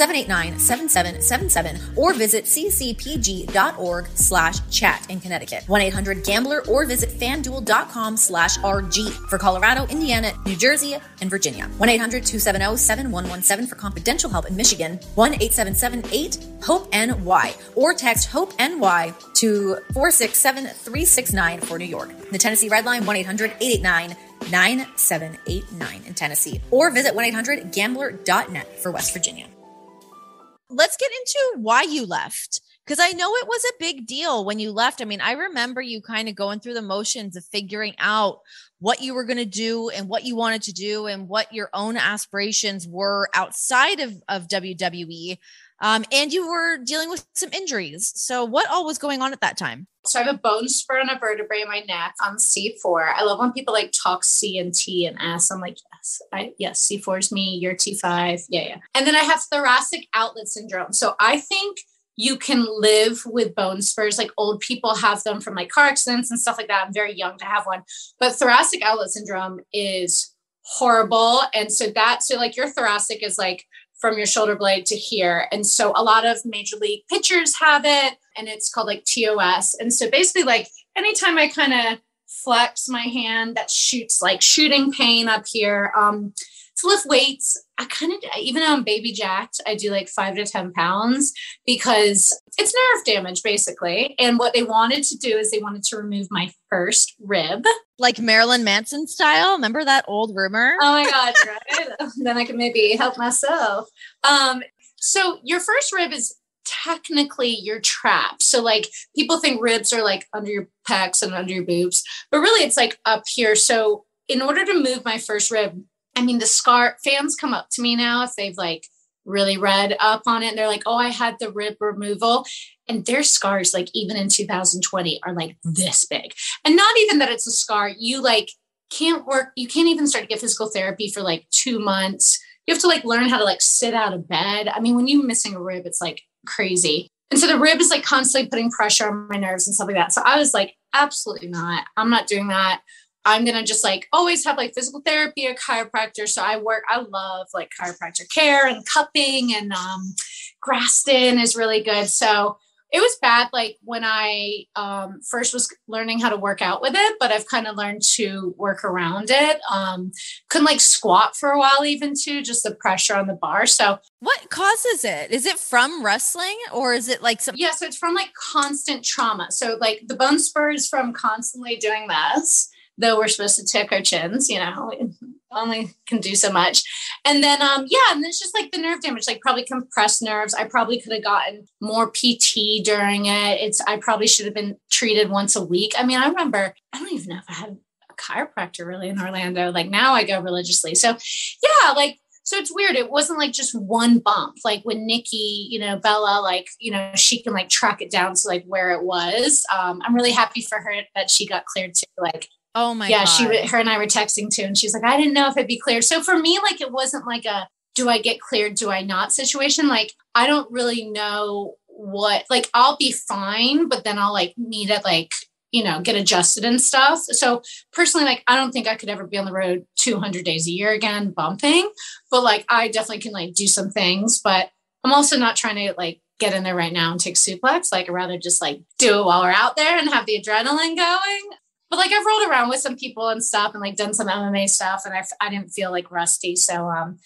Speaker 2: 1-888-789-7777 or visit ccpg.org slash chat in Connecticut. 1-800-GAMBLER or visit fanduel.com slash RG for Colorado, Indiana, New Jersey, and Virginia. 1 800 270 7117 for confidential help in Michigan. 1 877 8 HOPE NY or text HOPE NY to 467 369 for New York. The Tennessee Red Line 1 800 889 9789 in Tennessee or visit 1 800 gambler.net for West Virginia.
Speaker 4: Let's get into why you left because I know it was a big deal when you left. I mean, I remember you kind of going through the motions of figuring out what you were going to do and what you wanted to do and what your own aspirations were outside of, of WWE. Um, and you were dealing with some injuries. So, what all was going on at that time?
Speaker 3: So, I have a bone spur and a vertebrae in my neck on C4. I love when people like talk C and T and S. I'm like, yes, I, yes, C4 is me. You're T5. Yeah, yeah. And then I have thoracic outlet syndrome. So, I think you can live with bone spurs. Like old people have them from like car accidents and stuff like that. I'm very young to have one. But thoracic outlet syndrome is horrible. And so that, so like your thoracic is like from your shoulder blade to here. And so a lot of major league pitchers have it and it's called like TOS. And so basically, like anytime I kind of flex my hand, that shoots like shooting pain up here. Um, to lift weights, I kind of, even though I'm baby jacked, I do like five to 10 pounds because it's nerve damage basically. And what they wanted to do is they wanted to remove my first rib.
Speaker 4: Like Marilyn Manson style. Remember that old rumor?
Speaker 3: Oh my God, [LAUGHS] right? then I can maybe help myself. Um, so your first rib is technically your trap. So like people think ribs are like under your pecs and under your boobs, but really it's like up here. So in order to move my first rib, I mean, the scar fans come up to me now if they've like really read up on it and they're like, oh, I had the rib removal. And their scars, like even in 2020, are like this big. And not even that it's a scar, you like can't work, you can't even start to get physical therapy for like two months. You have to like learn how to like sit out of bed. I mean, when you're missing a rib, it's like crazy. And so the rib is like constantly putting pressure on my nerves and stuff like that. So I was like, absolutely not. I'm not doing that. I'm gonna just like always have like physical therapy or chiropractor. So I work, I love like chiropractor care and cupping and um Graston is really good. So it was bad like when I um, first was learning how to work out with it, but I've kind of learned to work around it. Um, couldn't like squat for a while, even too, just the pressure on the bar. So,
Speaker 2: what causes it? Is it from wrestling or is it like some?
Speaker 3: Yeah, so it's from like constant trauma. So, like the bone spur is from constantly doing this though we're supposed to tick our chins, you know, only can do so much. And then, um, yeah, and it's just like the nerve damage, like probably compressed nerves. I probably could have gotten more PT during it. It's, I probably should have been treated once a week. I mean, I remember, I don't even know if I had a chiropractor really in Orlando. Like now I go religiously. So, yeah, like, so it's weird. It wasn't like just one bump. Like when Nikki, you know, Bella, like, you know, she can like track it down to like where it was. Um, I'm really happy for her that she got cleared to like
Speaker 2: Oh my
Speaker 3: yeah,
Speaker 2: God.
Speaker 3: she her and I were texting too, and she's like, I didn't know if it'd be cleared. So for me, like it wasn't like a do I get cleared, do I not situation. Like I don't really know what like I'll be fine, but then I'll like need it like you know get adjusted and stuff. So personally, like I don't think I could ever be on the road 200 days a year again bumping, but like I definitely can like do some things, but I'm also not trying to like get in there right now and take suplex. Like, I'd rather just like do it while we're out there and have the adrenaline going but like I've rolled around with some people and stuff and like done some MMA stuff and I, I didn't feel like rusty. So, um,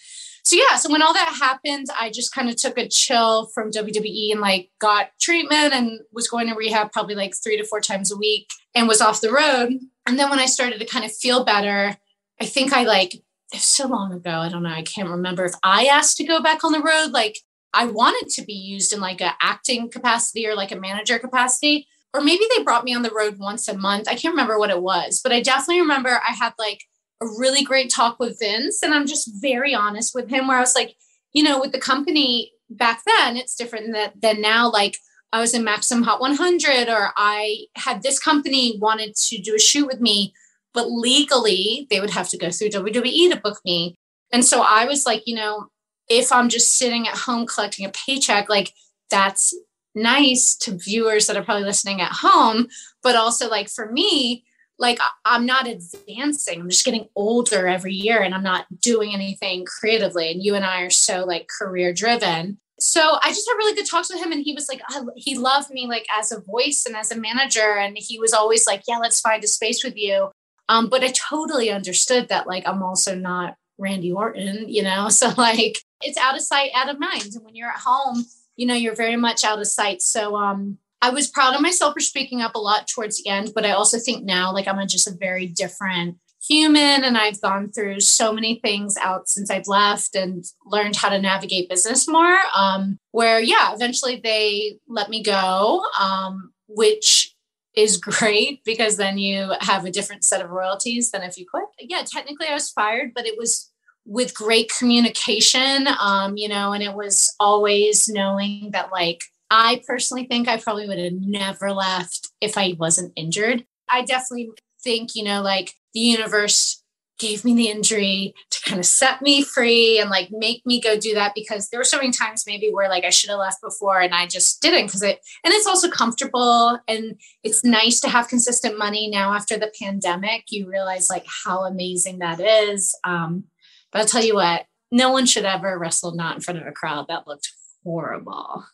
Speaker 3: so yeah, so when all that happened, I just kind of took a chill from WWE and like got treatment and was going to rehab probably like three to four times a week and was off the road. And then when I started to kind of feel better, I think I like, so long ago, I don't know, I can't remember if I asked to go back on the road. Like I wanted to be used in like a acting capacity or like a manager capacity or maybe they brought me on the road once a month. I can't remember what it was, but I definitely remember I had like a really great talk with Vince. And I'm just very honest with him, where I was like, you know, with the company back then, it's different than, than now. Like, I was in Maxim Hot 100, or I had this company wanted to do a shoot with me, but legally they would have to go through WWE to book me. And so I was like, you know, if I'm just sitting at home collecting a paycheck, like that's nice to viewers that are probably listening at home, but also like for me, like I'm not advancing. I'm just getting older every year and I'm not doing anything creatively. And you and I are so like career driven. So I just had really good talks with him and he was like, he loved me like as a voice and as a manager. And he was always like, yeah, let's find a space with you. Um, but I totally understood that like I'm also not Randy Orton, you know? [LAUGHS] So like it's out of sight, out of mind. And when you're at home, you know, you're very much out of sight. So um, I was proud of myself for speaking up a lot towards the end, but I also think now like I'm a, just a very different human and I've gone through so many things out since I've left and learned how to navigate business more. Um, where yeah, eventually they let me go, um, which is [LAUGHS] great because then you have a different set of royalties than if you quit. Yeah, technically I was fired, but it was with great communication, um, you know, and it was always knowing that, like, I personally think I probably would have never left if I wasn't injured. I definitely think, you know, like the universe gave me the injury to kind of set me free and like make me go do that because there were so many times maybe where like I should have left before and I just didn't because it and it's also comfortable and it's nice to have consistent money now after the pandemic you realize like how amazing that is um but I'll tell you what, no one should ever wrestle not in front of a crowd. That looked horrible. [LAUGHS]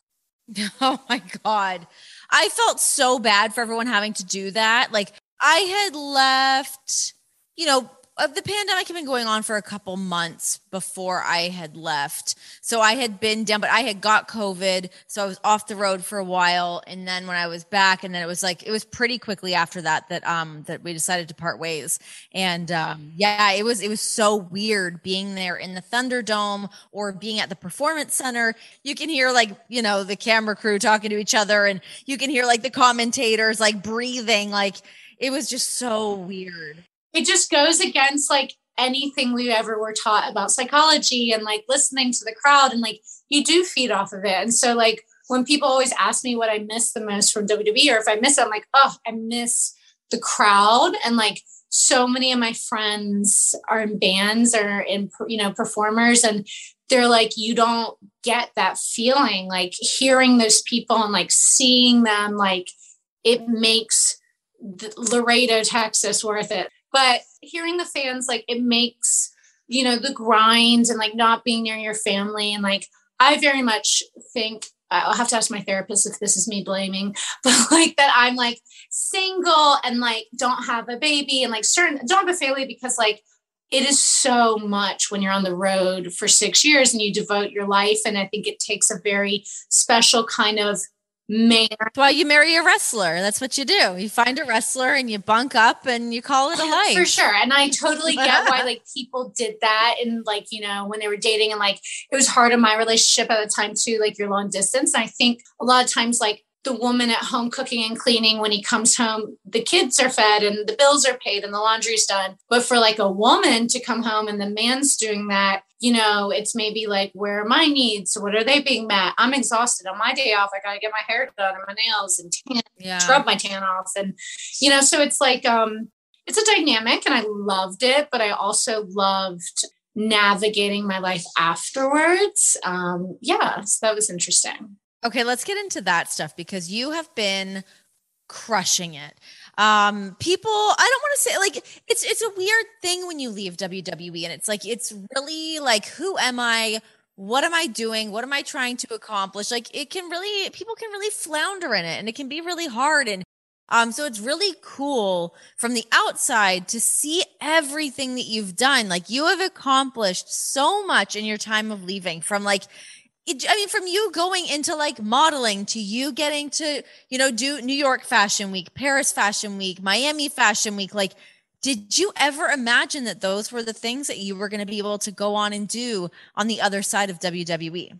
Speaker 2: Oh my God. I felt so bad for everyone having to do that. Like I had left, you know, the pandemic had been going on for a couple months before I had left. So I had been down, but I had got COVID. So I was off the road for a while. And then when I was back, and then it was like, it was pretty quickly after that, that, um, that we decided to part ways. And, um, yeah, it was, it was so weird being there in the Thunderdome or being at the performance center. You can hear like, you know, the camera crew talking to each other and you can hear like the commentators like breathing, like, it was just so weird
Speaker 3: it just goes against like anything we ever were taught about psychology and like listening to the crowd and like you do feed off of it. And so like when people always ask me what I miss the most from WWE or if I miss it, I'm like, oh, I miss the crowd and like so many of my friends are in bands or in you know performers and they're like you don't get that feeling like hearing those people and like seeing them like it makes Laredo Texas worth it but hearing the fans like it makes you know the grind and like not being near your family and like I very much think I'll have to ask my therapist if this is me blaming, [LAUGHS] but like that I'm like single and like don't have a baby and like certain don't have a family because like it is so much when you're on the road for six years and you devote your life. And I think it takes a very special kind of man.
Speaker 2: That's why you marry a wrestler. That's what you do. You find a wrestler and you bunk up and you call it a [LAUGHS] life.
Speaker 3: For sure. And I totally get why like [LAUGHS] people did that and like, you know, when they were dating and like it was hard in my relationship at the time too, like your long distance. And I think a lot of times like the woman at home cooking and cleaning when he comes home the kids are fed and the bills are paid and the laundry's done but for like a woman to come home and the man's doing that you know it's maybe like where are my needs? What are they being met? I'm exhausted on my day off. I gotta get my hair done and my nails and tan, yeah. scrub my tan off. And you know so it's like um it's a dynamic and i loved it but i also loved navigating my life afterwards. Um yeah so that was interesting.
Speaker 2: Okay, let's get into that stuff because you have been crushing it. Um, people, I don't want to say like it's it's a weird thing when you leave WWE and it's like it's really like who am I? What am I doing? What am I trying to accomplish? Like it can really people can really flounder in it and it can be really hard and um so it's really cool from the outside to see everything that you've done. Like you have accomplished so much in your time of leaving from like it, I mean, from you going into like modeling to you getting to, you know, do New York Fashion Week, Paris Fashion Week, Miami Fashion Week, like, did you ever imagine that those were the things that you were going to be able to go on and do on the other side of WWE?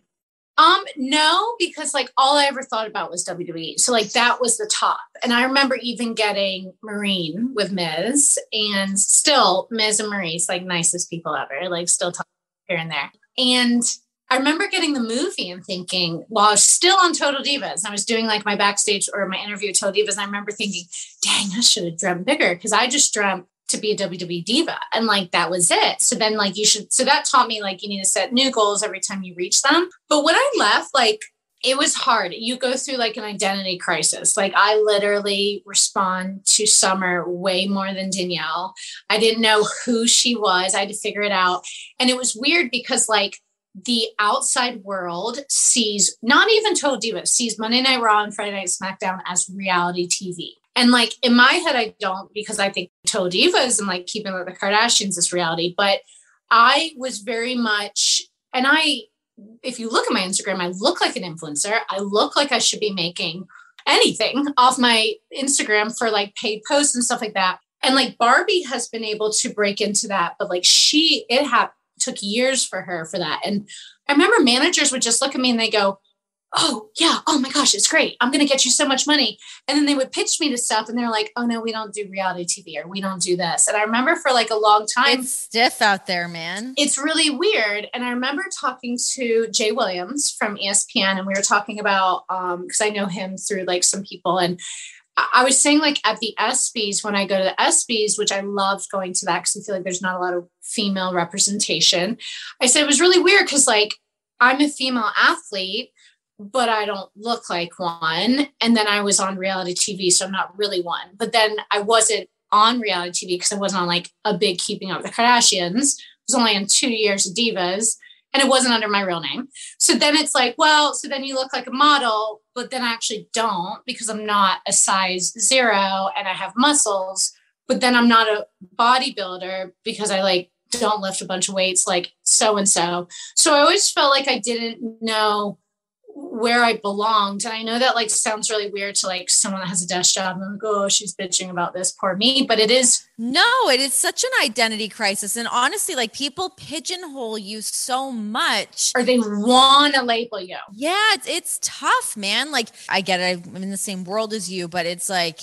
Speaker 3: Um, no, because like all I ever thought about was WWE. So like that was the top. And I remember even getting Marine with Miz and still Miz and Maryse like nicest people ever, like still talking here and there. And I remember getting the movie and thinking, while I was still on Total Divas, I was doing like my backstage or my interview with Total Divas, and I remember thinking, dang, I should have dreamt bigger because I just dreamt to be a WWE diva. And like that was it. So then like you should so that taught me like you need to set new goals every time you reach them. But when I left, like it was hard. You go through like an identity crisis. Like I literally respond to Summer way more than Danielle. I didn't know who she was. I had to figure it out. And it was weird because like the outside world sees not even Total Divas sees Monday Night Raw and Friday Night SmackDown as reality TV. And like in my head, I don't because I think Total Divas and like keeping with the Kardashians is reality. But I was very much, and I, if you look at my Instagram, I look like an influencer. I look like I should be making anything off my Instagram for like paid posts and stuff like that. And like Barbie has been able to break into that, but like she, it happened took years for her for that. And I remember managers would just look at me and they go, Oh, yeah. Oh my gosh, it's great. I'm going to get you so much money. And then they would pitch me to stuff and they're like, Oh, no, we don't do reality TV or we don't do this. And I remember for like a long time,
Speaker 2: it's stiff out there, man.
Speaker 3: It's really weird. And I remember talking to Jay Williams from ESPN and we were talking about, um, because I know him through like some people and I was saying like at the ESPYs when I go to the ESPYs, which I loved going to that because I feel like there's not a lot of female representation. I said it was really weird because like I'm a female athlete, but I don't look like one. And then I was on reality TV, so I'm not really one. But then I wasn't on reality TV because I wasn't on like a big Keeping Up with the Kardashians. I was only on two years of Divas and it wasn't under my real name. So then it's like, well, so then you look like a model, but then I actually don't because I'm not a size zero and I have muscles, but then I'm not a bodybuilder because I like don't lift a bunch of weights like so and so. So I always felt like I didn't know where I belonged. And I know that like sounds really weird to like someone that has a desk job and like, oh, she's bitching about this, poor me. But it is
Speaker 2: no, it is such an identity crisis. And honestly, like people pigeonhole you so much.
Speaker 3: Or they want to label you.
Speaker 2: Yeah, it's it's tough, man. Like I get it. I'm in the same world as you, but it's like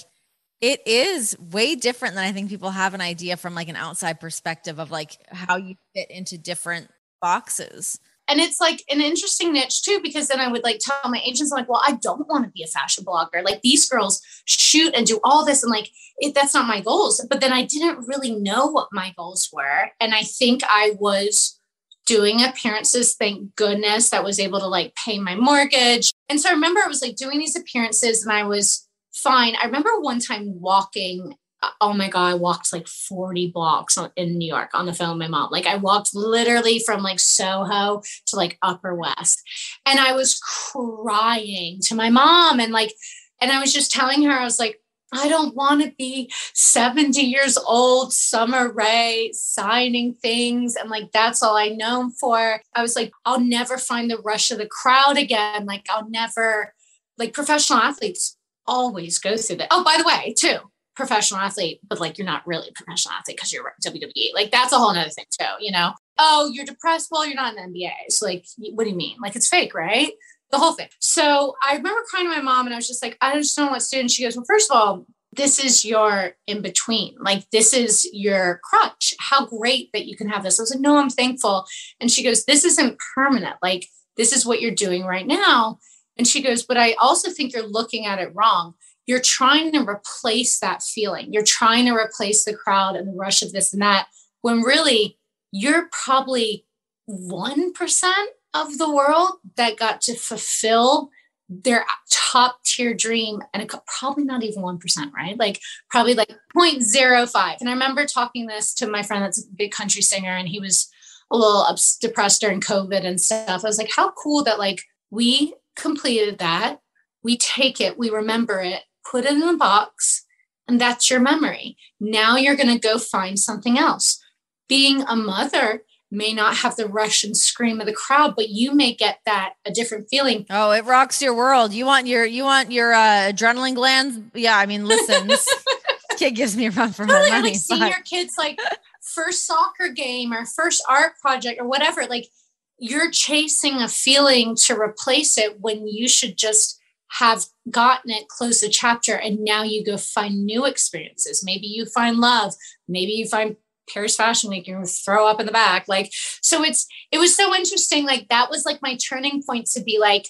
Speaker 2: it is way different than I think people have an idea from like an outside perspective of like how you fit into different boxes.
Speaker 3: And it's like an interesting niche too, because then I would like tell my agents, I'm like, well, I don't want to be a fashion blogger. Like these girls shoot and do all this. And like, it, that's not my goals. But then I didn't really know what my goals were. And I think I was doing appearances, thank goodness, that was able to like pay my mortgage. And so I remember I was like doing these appearances and I was fine. I remember one time walking Uh, oh my god i walked like 40 blocks in new york on the phone with my mom like i walked literally from like soho to like upper west and i was crying to my mom and like and i was just telling her i was like I don't want to be 70 years old, Summer Rae, signing things. And like, that's all I know for. I was like, I'll never find the rush of the crowd again. Like, I'll never, like, professional athletes always go through that. Oh, by the way, too, professional athlete, but like you're not really a professional athlete because you're WWE. Like that's a whole other thing too, you know? Oh, you're depressed. Well, you're not in the NBA. So like, what do you mean? Like it's fake, right? The whole thing. So I remember crying to my mom and I was just like, I just don't know what to do. And she goes, Well, first of all, this is your in between. Like, this is your crutch. How great that you can have this. I was like, No, I'm thankful. And she goes, This isn't permanent. Like, this is what you're doing right now. And she goes, But I also think you're looking at it wrong you're trying to replace that feeling. You're trying to replace the crowd and the rush of this and that, when really you're probably 1% of the world that got to fulfill their top tier dream and it probably not even 1% right? Like probably like 0.05 and i remember talking this to my friend that's a big country singer and he was a little depressed during covid and stuff. I was like how cool that like we completed that. We take it we remember it put it in a box, and that's your memory. Now you're going to go find something else. Being a mother may not have the rush and scream of the crowd, but you may get that a different feeling.
Speaker 2: Oh, it rocks your world. You want your you want your uh, adrenaline glands. Yeah, I mean, listen, this [LAUGHS] kid gives me a run for my money.
Speaker 3: Like seeing your kids like first soccer game or first art project or whatever, like you're chasing a feeling to replace it when you should just have gotten it, close the chapter, and now you go find new experiences. Maybe you find love. Maybe you find Paris Fashion Week, you throw up in the back. Like, so it's, it was so interesting. Like, that was like my turning point to be like,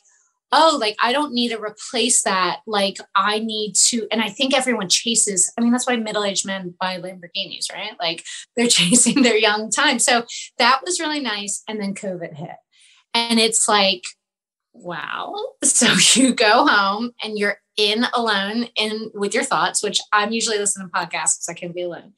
Speaker 3: oh, like I don't need to replace that. Like, I need to, and I think everyone chases, I mean, that's why middle aged men buy Lamborghinis, right? Like, they're [LAUGHS] chasing their young time. So that was really nice. And then COVID hit. And it's like, wow. So [LAUGHS] you go home and you're in alone in with your thoughts, which I'm usually listening to podcasts because I can be alone.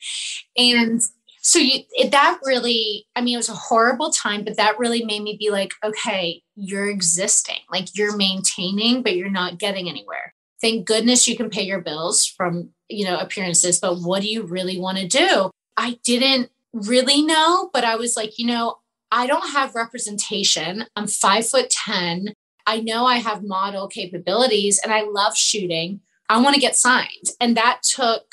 Speaker 3: And so you it, that really, I mean, it was a horrible time, but that really made me be like, okay, you're existing, like you're maintaining, but you're not getting anywhere. Thank goodness you can pay your bills from you know appearances, but what do you really want to do? I didn't really know, but I was like, you know, I don't have representation. I'm five foot 10. I know I have model capabilities and I love shooting. I want to get signed. And that took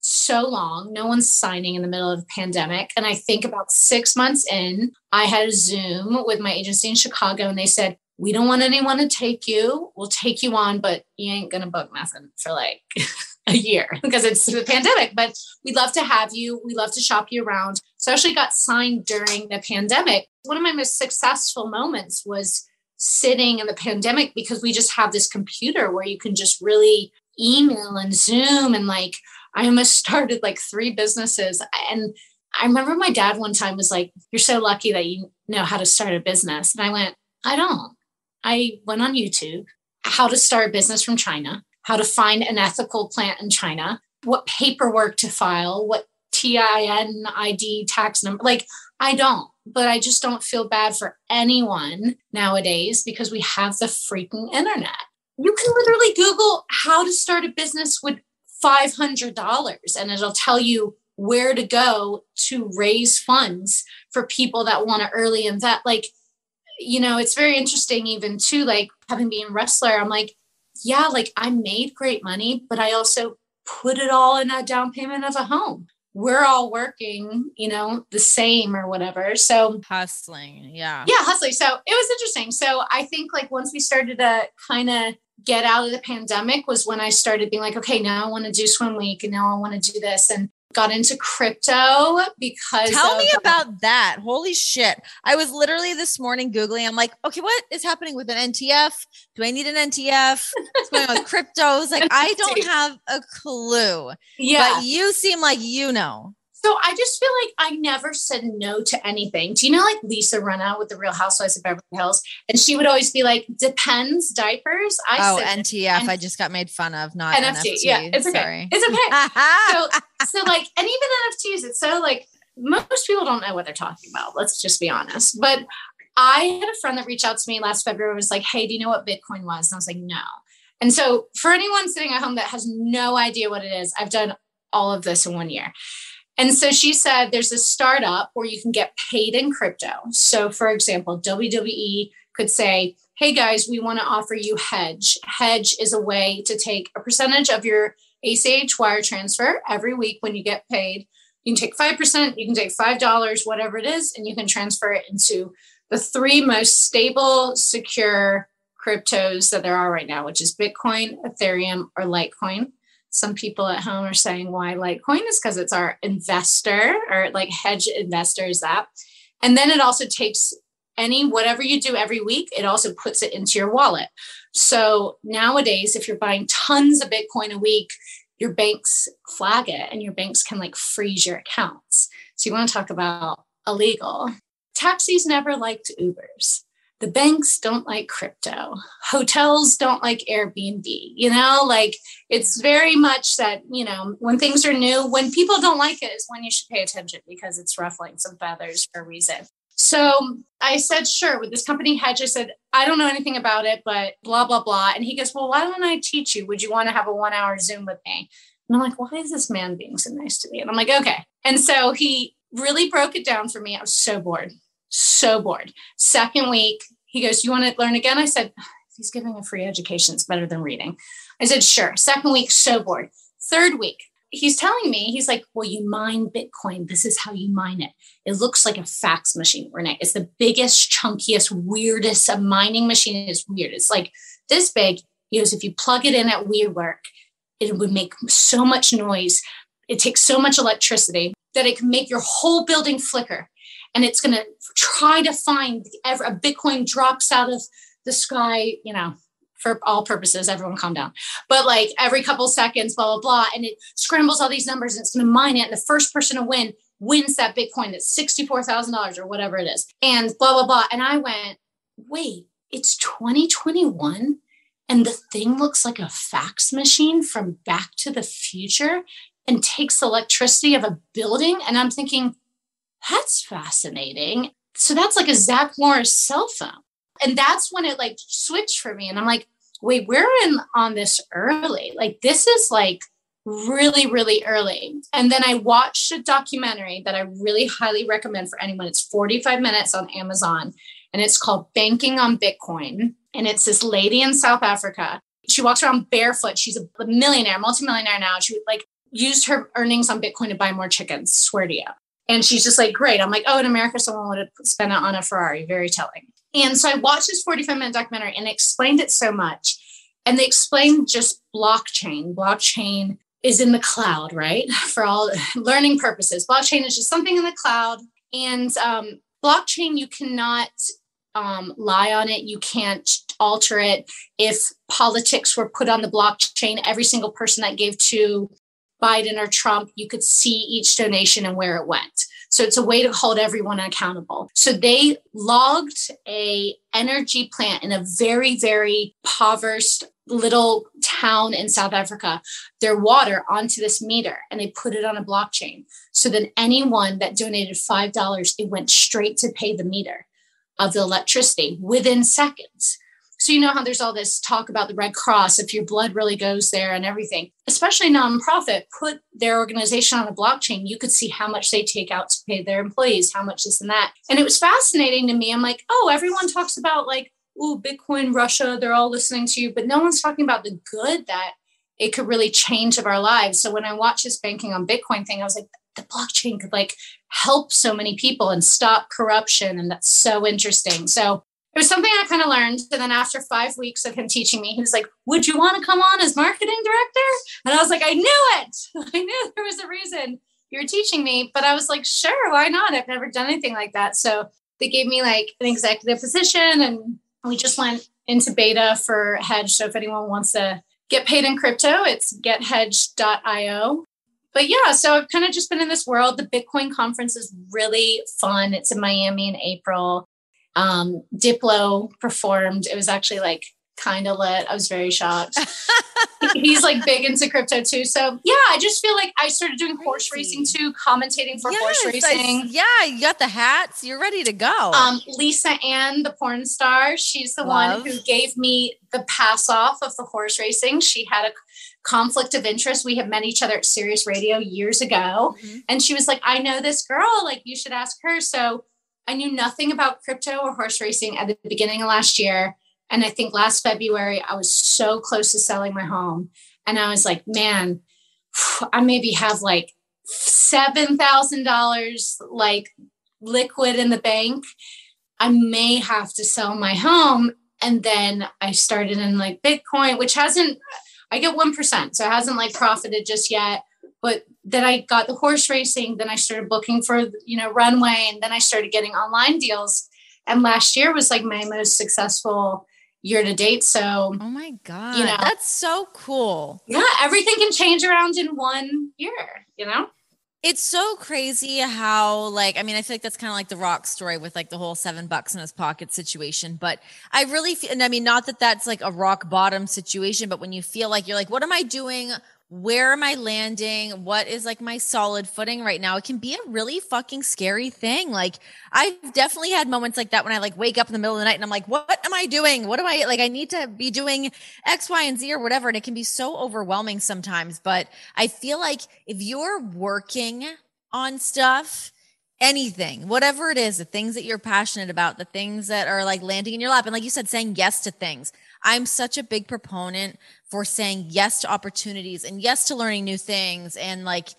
Speaker 3: so long. No one's signing in the middle of a pandemic. And I think about six months in, I had a Zoom with my agency in Chicago and they said, We don't want anyone to take you. We'll take you on, but you ain't going to book nothing for like [LAUGHS] a year [LAUGHS] because it's the pandemic. But we'd love to have you. We love to shop you around. So I actually got signed during the pandemic. One of my most successful moments was sitting in the pandemic because we just have this computer where you can just really email and Zoom and like I almost [LAUGHS] started like three businesses. And I remember my dad one time was like, You're so lucky that you know how to start a business. And I went, I don't. I went on YouTube, how to start a business from China, how to find an ethical plant in China, what paperwork to file, what TIN ID tax number. Like, I don't but I just don't feel bad for anyone nowadays because we have the freaking internet. You can literally Google how to start a business with $500 and it'll tell you where to go to raise funds for people that want to early invest. Like, you know, it's very interesting, even too, like having been a wrestler, I'm like, yeah, like I made great money, but I also put it all in a down payment of a home we're all working, you know, the same or whatever. So
Speaker 2: hustling. Yeah.
Speaker 3: Yeah, hustling. So it was interesting. So I think like once we started to kind of get out of the pandemic was when I started being like, okay, now I want to do swim week and now I want to do this. And got into crypto because
Speaker 2: tell me about that. Holy shit. I was literally this morning googling. I'm like okay what is happening with an ntf do i need an ntf what's going on with [LAUGHS] cryptos? Like i don't have a clue.
Speaker 3: Yeah.
Speaker 2: but you seem like you know
Speaker 3: so I just feel like I never said no to anything. Do you know like Lisa Rinna with the Real Housewives of Beverly Hills? And she would always be like, depends, diapers.
Speaker 2: I oh, NTF. I just got made fun of, not NFT. NFT.
Speaker 3: Yeah, it's okay. Sorry. It's okay. [LAUGHS] so, so like, and even NFTs, it's so like most people don't know what they're talking about. Let's just be honest. But I had a friend that reached out to me last February was like, Hey, do you know what Bitcoin was? And I was like, no. And so for anyone sitting at home that has no idea what it is, I've done all of this in one year. And so she said there's a startup where you can get paid in crypto. So, for example, WWE could say, Hey guys, we want to offer you Hedge. Hedge is a way to take a percentage of your ACH wire transfer every week when you get paid. You can take 5%, you can take $5, whatever it is, and you can transfer it into the three most stable, secure cryptos that there are right now, which is Bitcoin, Ethereum, or Litecoin some people at home are saying why Litecoin is because it's our investor or like hedge investors app. And then it also takes any whatever you do every week, it also puts it into your wallet. So nowadays, if you're buying tons of Bitcoin a week, your banks flag it and your banks can like freeze your accounts. So you want to talk about illegal. Taxis never liked Ubers the banks don't like crypto. Hotels don't like airbnb you know like it's very much that you know when things are new when people don't like it is when you should pay attention because it's ruffling some feathers for a reason. So i said sure with this company hedge i said i don't know anything about it but blah blah blah. And he goes well why don't i teach you? Would you want to have a one hour zoom with me? And i'm like why is this man being so nice to me? And i'm like okay. And so he really broke it down for me. I was so bored so bored. Second week, he goes, You want to learn again? I said, He's giving a free education. It's better than reading. I said, Sure. Second week, so bored. Third week, he's telling me, he's like, Well, you mine Bitcoin. This is how you mine it. It looks like a fax machine, Renee. It's the biggest, chunkiest, weirdest mining machine. It's weird. It's like this big. He goes, If you plug it in at WeWork, it would make so much noise. It takes so much electricity that it can make your whole building flicker and it's going to try to find every, a Bitcoin drops out of the sky, you know, for all purposes, everyone calm down. But like every couple seconds, blah, blah, blah. And it scrambles all these numbers and it's going to mine it. And the first person to win wins that Bitcoin that's $64,000 or whatever it is. And blah, blah, blah. And I went, wait, it's 2021 and the thing looks like a fax machine from Back to the Future and takes electricity of a building. And I'm thinking, that's fascinating. So that's like a Zach Morris cell phone. And that's when it like switched for me. And I'm like, wait, we're in on this early. Like this is like really, really early. And then I watched a documentary that I really highly recommend for anyone. It's 45 minutes on Amazon and it's called Banking on Bitcoin. And it's this lady in South Africa. She walks around barefoot. She's a millionaire, multimillionaire now. She like used her earnings on Bitcoin to buy more chickens, swear to you. And she's just like, great. I'm like, oh, in America, someone would have spent it on a Ferrari. Very telling. And so I watched this 45 minute documentary and explained it so much. And they explained just blockchain. Blockchain is in the cloud, right? [LAUGHS] For all [LAUGHS] learning purposes. Blockchain is just something in the cloud. And um, blockchain, you cannot um, lie on it. You can't alter it. If politics were put on the blockchain, every single person that gave to Biden or Trump, you could see each donation and where it went. So it's a way to hold everyone accountable. So they logged a energy plant in a very, very impoverished little town in South Africa, their water onto this meter and they put it on a blockchain. So then anyone that donated $5, it went straight to pay the meter of the electricity within seconds. So you know how there's all this talk about the Red Cross, if your blood really goes there and everything, especially nonprofit, put their organization on a blockchain. You could see how much they take out to pay their employees, how much this and that. And it was fascinating to me. I'm like, oh, everyone talks about like, oh, Bitcoin, Russia, they're all listening to you, but no one's talking about the good that it could really change of our lives. So when I watched this banking on Bitcoin thing, I was like, the blockchain could like help so many people and stop corruption. And that's so interesting. So it was something I kind of learned. And then after five weeks of him teaching me, he was like, Would you want to come on as marketing director? And I was like, I knew it. [LAUGHS] I knew there was a reason you were teaching me. But I was like, Sure, why not? I've never done anything like that. So they gave me like an executive position and we just went into beta for Hedge. So if anyone wants to get paid in crypto, it's gethedge.io. But yeah, so I've kind of just been in this world. The Bitcoin conference is really fun. It's in Miami in April um, Diplo performed. It was actually like kind of lit. I was very shocked. [LAUGHS] He's like big into crypto too. So yeah, I just feel like I started doing Crazy. horse racing too, commentating for yes, horse racing.
Speaker 2: I, yeah, you got the hats. You're ready to go.
Speaker 3: Um, Lisa Ann, the porn star, she's the Love. one who gave me the pass off of the horse racing. She had a conflict of interest. We had met each other at Sirius Radio years ago. Mm-hmm. And she was like, I know this girl, like you should ask her. So I knew nothing about crypto or horse racing at the beginning of last year. And I think last February, I was so close to selling my home. And I was like, man, [SIGHS] I maybe have like $7,000 like liquid in the bank. I may have to sell my home. And then I started in like Bitcoin, which hasn't, I get 1%. So it hasn't like profited just yet. But then I got the horse racing. Then I started booking for, you know, runway. And then I started getting online deals. And last year was like my most successful year to date. So,
Speaker 2: oh my God, you know, that's so cool.
Speaker 3: Yeah. Everything can change around in one year, you know?
Speaker 2: It's so crazy how, like, I mean, I feel like that's kind of like the rock story with like the whole seven bucks in his pocket situation. But I really feel, and I mean, not that that's like a rock bottom situation, but when you feel like you're like, what am I doing? Where am I landing? What is like my solid footing right now? It can be a really fucking scary thing. Like I've definitely had moments like that when I like wake up in the middle of the night and I'm like, what am I doing? What am I like? I need to be doing X, Y, and Z or whatever. And it can be so overwhelming sometimes. But I feel like if you're working on stuff, anything, whatever it is, the things that you're passionate about, the things that are like landing in your lap. And like you said, saying yes to things. I'm such a big proponent for saying yes to opportunities and yes to learning new things and like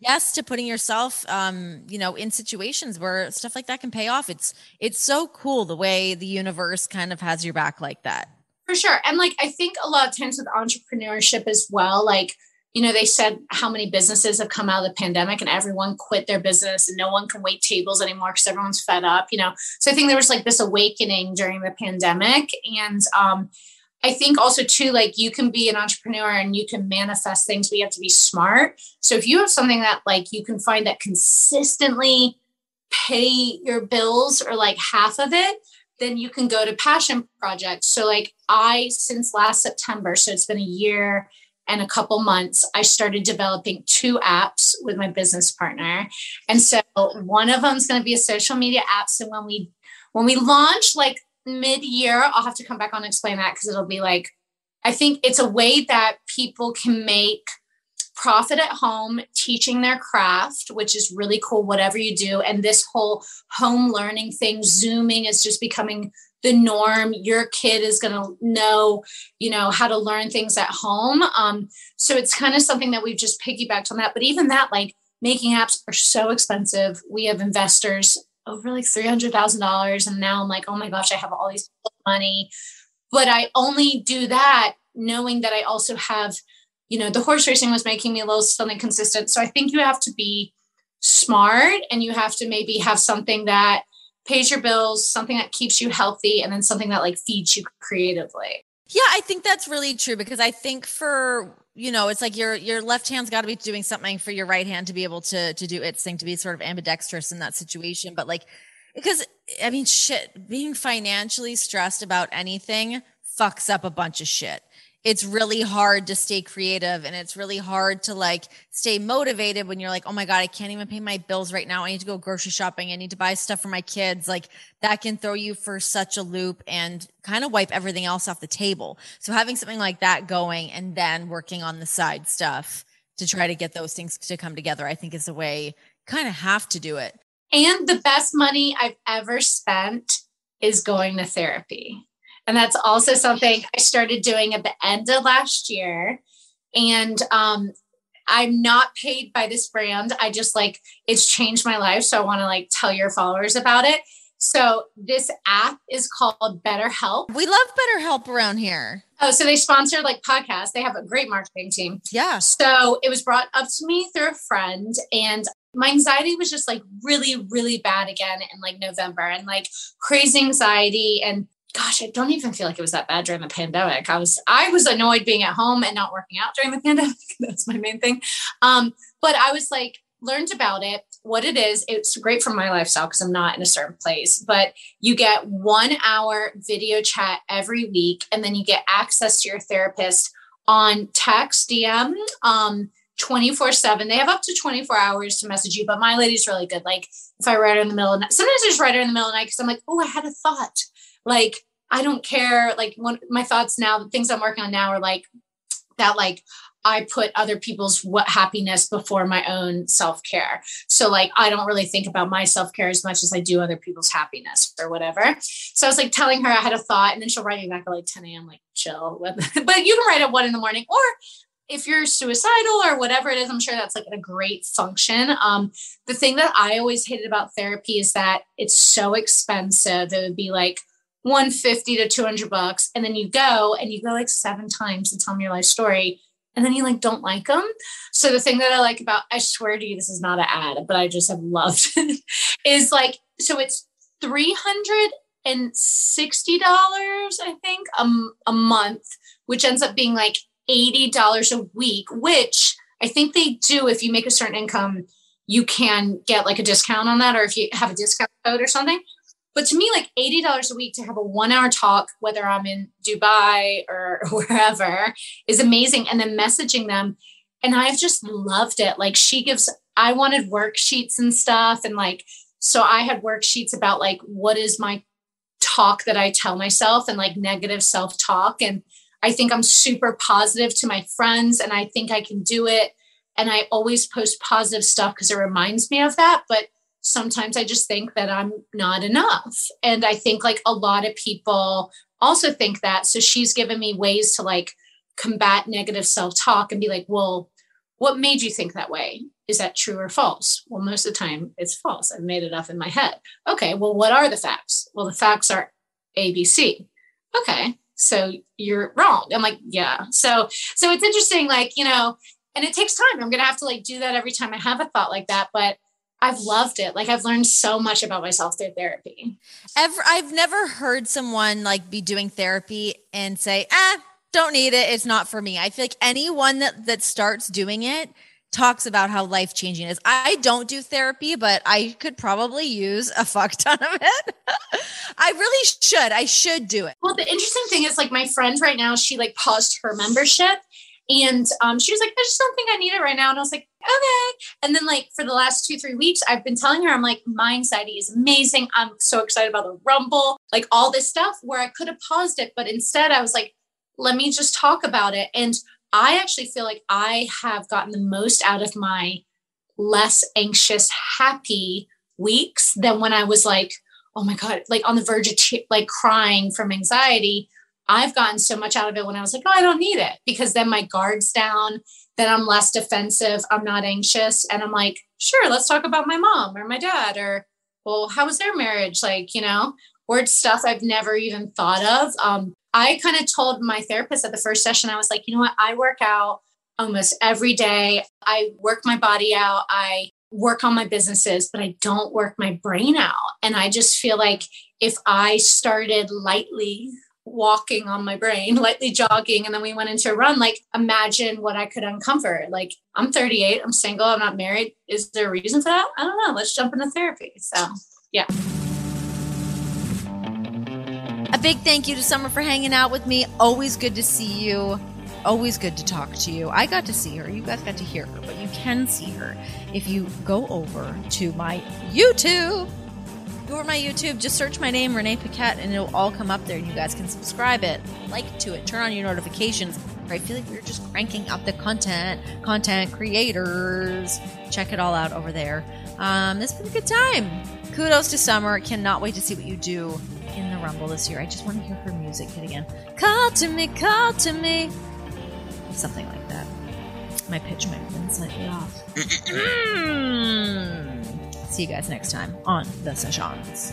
Speaker 2: yes to putting yourself um you know in situations where stuff like that can pay off. It's it's so cool the way the universe kind of has your back like that.
Speaker 3: For sure. And like i think a lot of times with entrepreneurship as well like you know they said how many businesses have come out of the pandemic and everyone quit their business and no one can wait tables anymore because everyone's fed up you know so i think there was like this awakening during the pandemic and um I think also too, like you can be an entrepreneur and you can manifest things, but you have to be smart. So if you have something that like you can find that consistently pay your bills or like half of it, then you can go to passion projects. So like I since last September, so it's been a year and a couple months, I started developing two apps with my business partner. And so one of them is going to be a social media app. So when we when we launch like mid-year i'll have to come back on and explain that because it'll be like i think it's a way that people can make profit at home teaching their craft which is really cool whatever you do and this whole home learning thing zooming is just becoming the norm your kid is going to know you know how to learn things at home um, so it's kind of something that we've just piggybacked on that but even that like making apps are so expensive we have investors over like $300,000. And now I'm like, oh my gosh, I have all these money. But I only do that knowing that I also have, you know, the horse racing was making me a little still consistent So I think you have to be smart and you have to maybe have something that pays your bills, something that keeps you healthy, and then something that like feeds you creatively.
Speaker 2: Yeah, I think that's really true because I think for you know, it's like your your left hand's got to be doing something for your right hand to be able to to do its thing to be sort of ambidextrous in that situation. But like, because I mean, shit, being financially stressed about anything fucks up a bunch of shit it's really hard to stay creative and it's really hard to like stay motivated when you're like, oh my God, I can't even pay my bills right now. I need to go grocery shopping. I need to buy stuff for my kids. Like that can throw you for such a loop and kind of wipe everything else off the table. So having something like that going and then working on the side stuff to try to get those things to come together, I think is the way kind of have to do it.
Speaker 3: And the best money I've ever spent is going to therapy. And that's also something I started doing at the end of last year. And um, I'm not paid by this brand. I just like it's changed my life. So I want to like tell your followers about it. So this app is called BetterHelp.
Speaker 2: We love BetterHelp around here.
Speaker 3: Oh, so they sponsor like podcasts. They have a great marketing team.
Speaker 2: Yeah.
Speaker 3: So it was brought up to me through a friend, and my anxiety was just like really, really bad again in like November and like crazy anxiety. And gosh, I don't even feel like it was that bad during the pandemic. I was I was annoyed being at home and not working out during the [LAUGHS] pandemic. That's my main thing. Um, but I was like learned about it, what it is. It's great for my lifestyle because I'm not in a certain place, but you get one hour video chat every week, and then you get access to your therapist on text, DM, um, 24 7. They have up to 24 hours to message you, but my lady's really good. Like if I write her in the middle of the night, sometimes I just write her in the middle of the night because I'm like, oh, I had a thought. Like, I don't care. Like, one my thoughts now, the things I'm working on now are like that, like, I put other people's what happiness before my own self care. So like I don't really think about my self care as much as I do other people's happiness or whatever. So I was like telling her I had a thought, and then she'll write me back at like 10 a.m. like chill. [LAUGHS] but you can write at one in the morning, or if you're suicidal or whatever it is, I'm sure that's like a great function. Um, the thing that I always hated about therapy is that it's so expensive. It would be like 150 to 200 bucks, and then you go and you go like seven times to tell me your life story and then you like don't like them. So the thing that I like about, I swear to you, this is not an ad, but I just have loved [LAUGHS] is like, so it's $360, I think, a month, which ends up being like $80 a week, which I think they do if you make a certain income, you can get like a discount on that, or if you have a discount code or something. But to me, like $80 a week to have a one hour talk, whether I'm in Dubai or [LAUGHS] wherever, is amazing. And then messaging them. And I've just loved it. Like she gives, I wanted worksheets and stuff. And like, so I had worksheets about like, what is my talk that I tell myself and like negative self talk. And I think I'm super positive to my friends and I think I can do it. And I always post positive stuff because it reminds me of that. But sometimes I just think that I'm not enough. And I think like a lot of people also think that. So she's given me ways to like combat negative self talk and be like, well, what made you think that way? Is that true or false? Well, most of the time it's false. I've made it up in my head. Okay, well, what are the facts? Well, the facts are ABC. Okay, so you're wrong. I'm like, yeah. So, so it's interesting, like, you know, and it takes time. I'm gonna have to like do that every time I have a thought like that. But I've loved it. Like I've learned so much about myself through therapy.
Speaker 2: Ever I've never heard someone like be doing therapy and say, "Ah, don't need it. It's not for me." I feel like anyone that that starts doing it talks about how life changing is. I don't do therapy, but I could probably use a fuck ton of it. [LAUGHS] I really should. I should do it.
Speaker 3: Well, the interesting thing is like my friend right now, she like paused her membership and um, she was like, I just don't think I need it right now. And I was like, okay. And then, like, for the last two, three weeks, I've been telling her, I'm like, my anxiety is amazing. I'm so excited about the Rumble, like all this stuff where I could have paused it. But instead, I was like, let me just talk about it. And I actually feel like I have gotten the most out of my less anxious, happy weeks than when I was like, oh my God, like on the verge of t- like crying from anxiety I've gotten so much out of it when I was like, oh, I don't need it because then my guard's down, then I'm less defensive, I'm not anxious. And I'm like, sure, let's talk about my mom or my dad or, well, how was their marriage? Like, you know, word stuff I've never even thought of. Um, I kind of told my therapist at the first session, I was like, you know what? I work out almost every day. I work my body out. I work on my businesses, but I don't work my brain out. And I just feel like if I started lightly walking on my brain, [LAUGHS] lightly jogging, and then we went into a run. Like, imagine what I could uncover. Like, I'm 38, I'm single, I'm not married. Is there a reason for that? I don't know. Let's jump into therapy. So, yeah.
Speaker 2: A big thank you to Summer for hanging out with me. Always good to see you. Always good to talk to you. I got to see her. You guys got to hear her, but you can see her if you go over to my YouTube go to my YouTube, just search my name, Renee Paquette, and it'll all come up there. And you guys can subscribe it, like to it, turn on your notifications. I feel like we're just cranking up the content, content creators. Check it all out over there. Um, this has been a good time. Kudos to Summer. Cannot wait to see what you do in the Rumble this year. I just want to hear her music hit again. Call to me, call to me. Something like that. My pitch might have been slightly off. [LAUGHS] See you guys next time on The Sessions.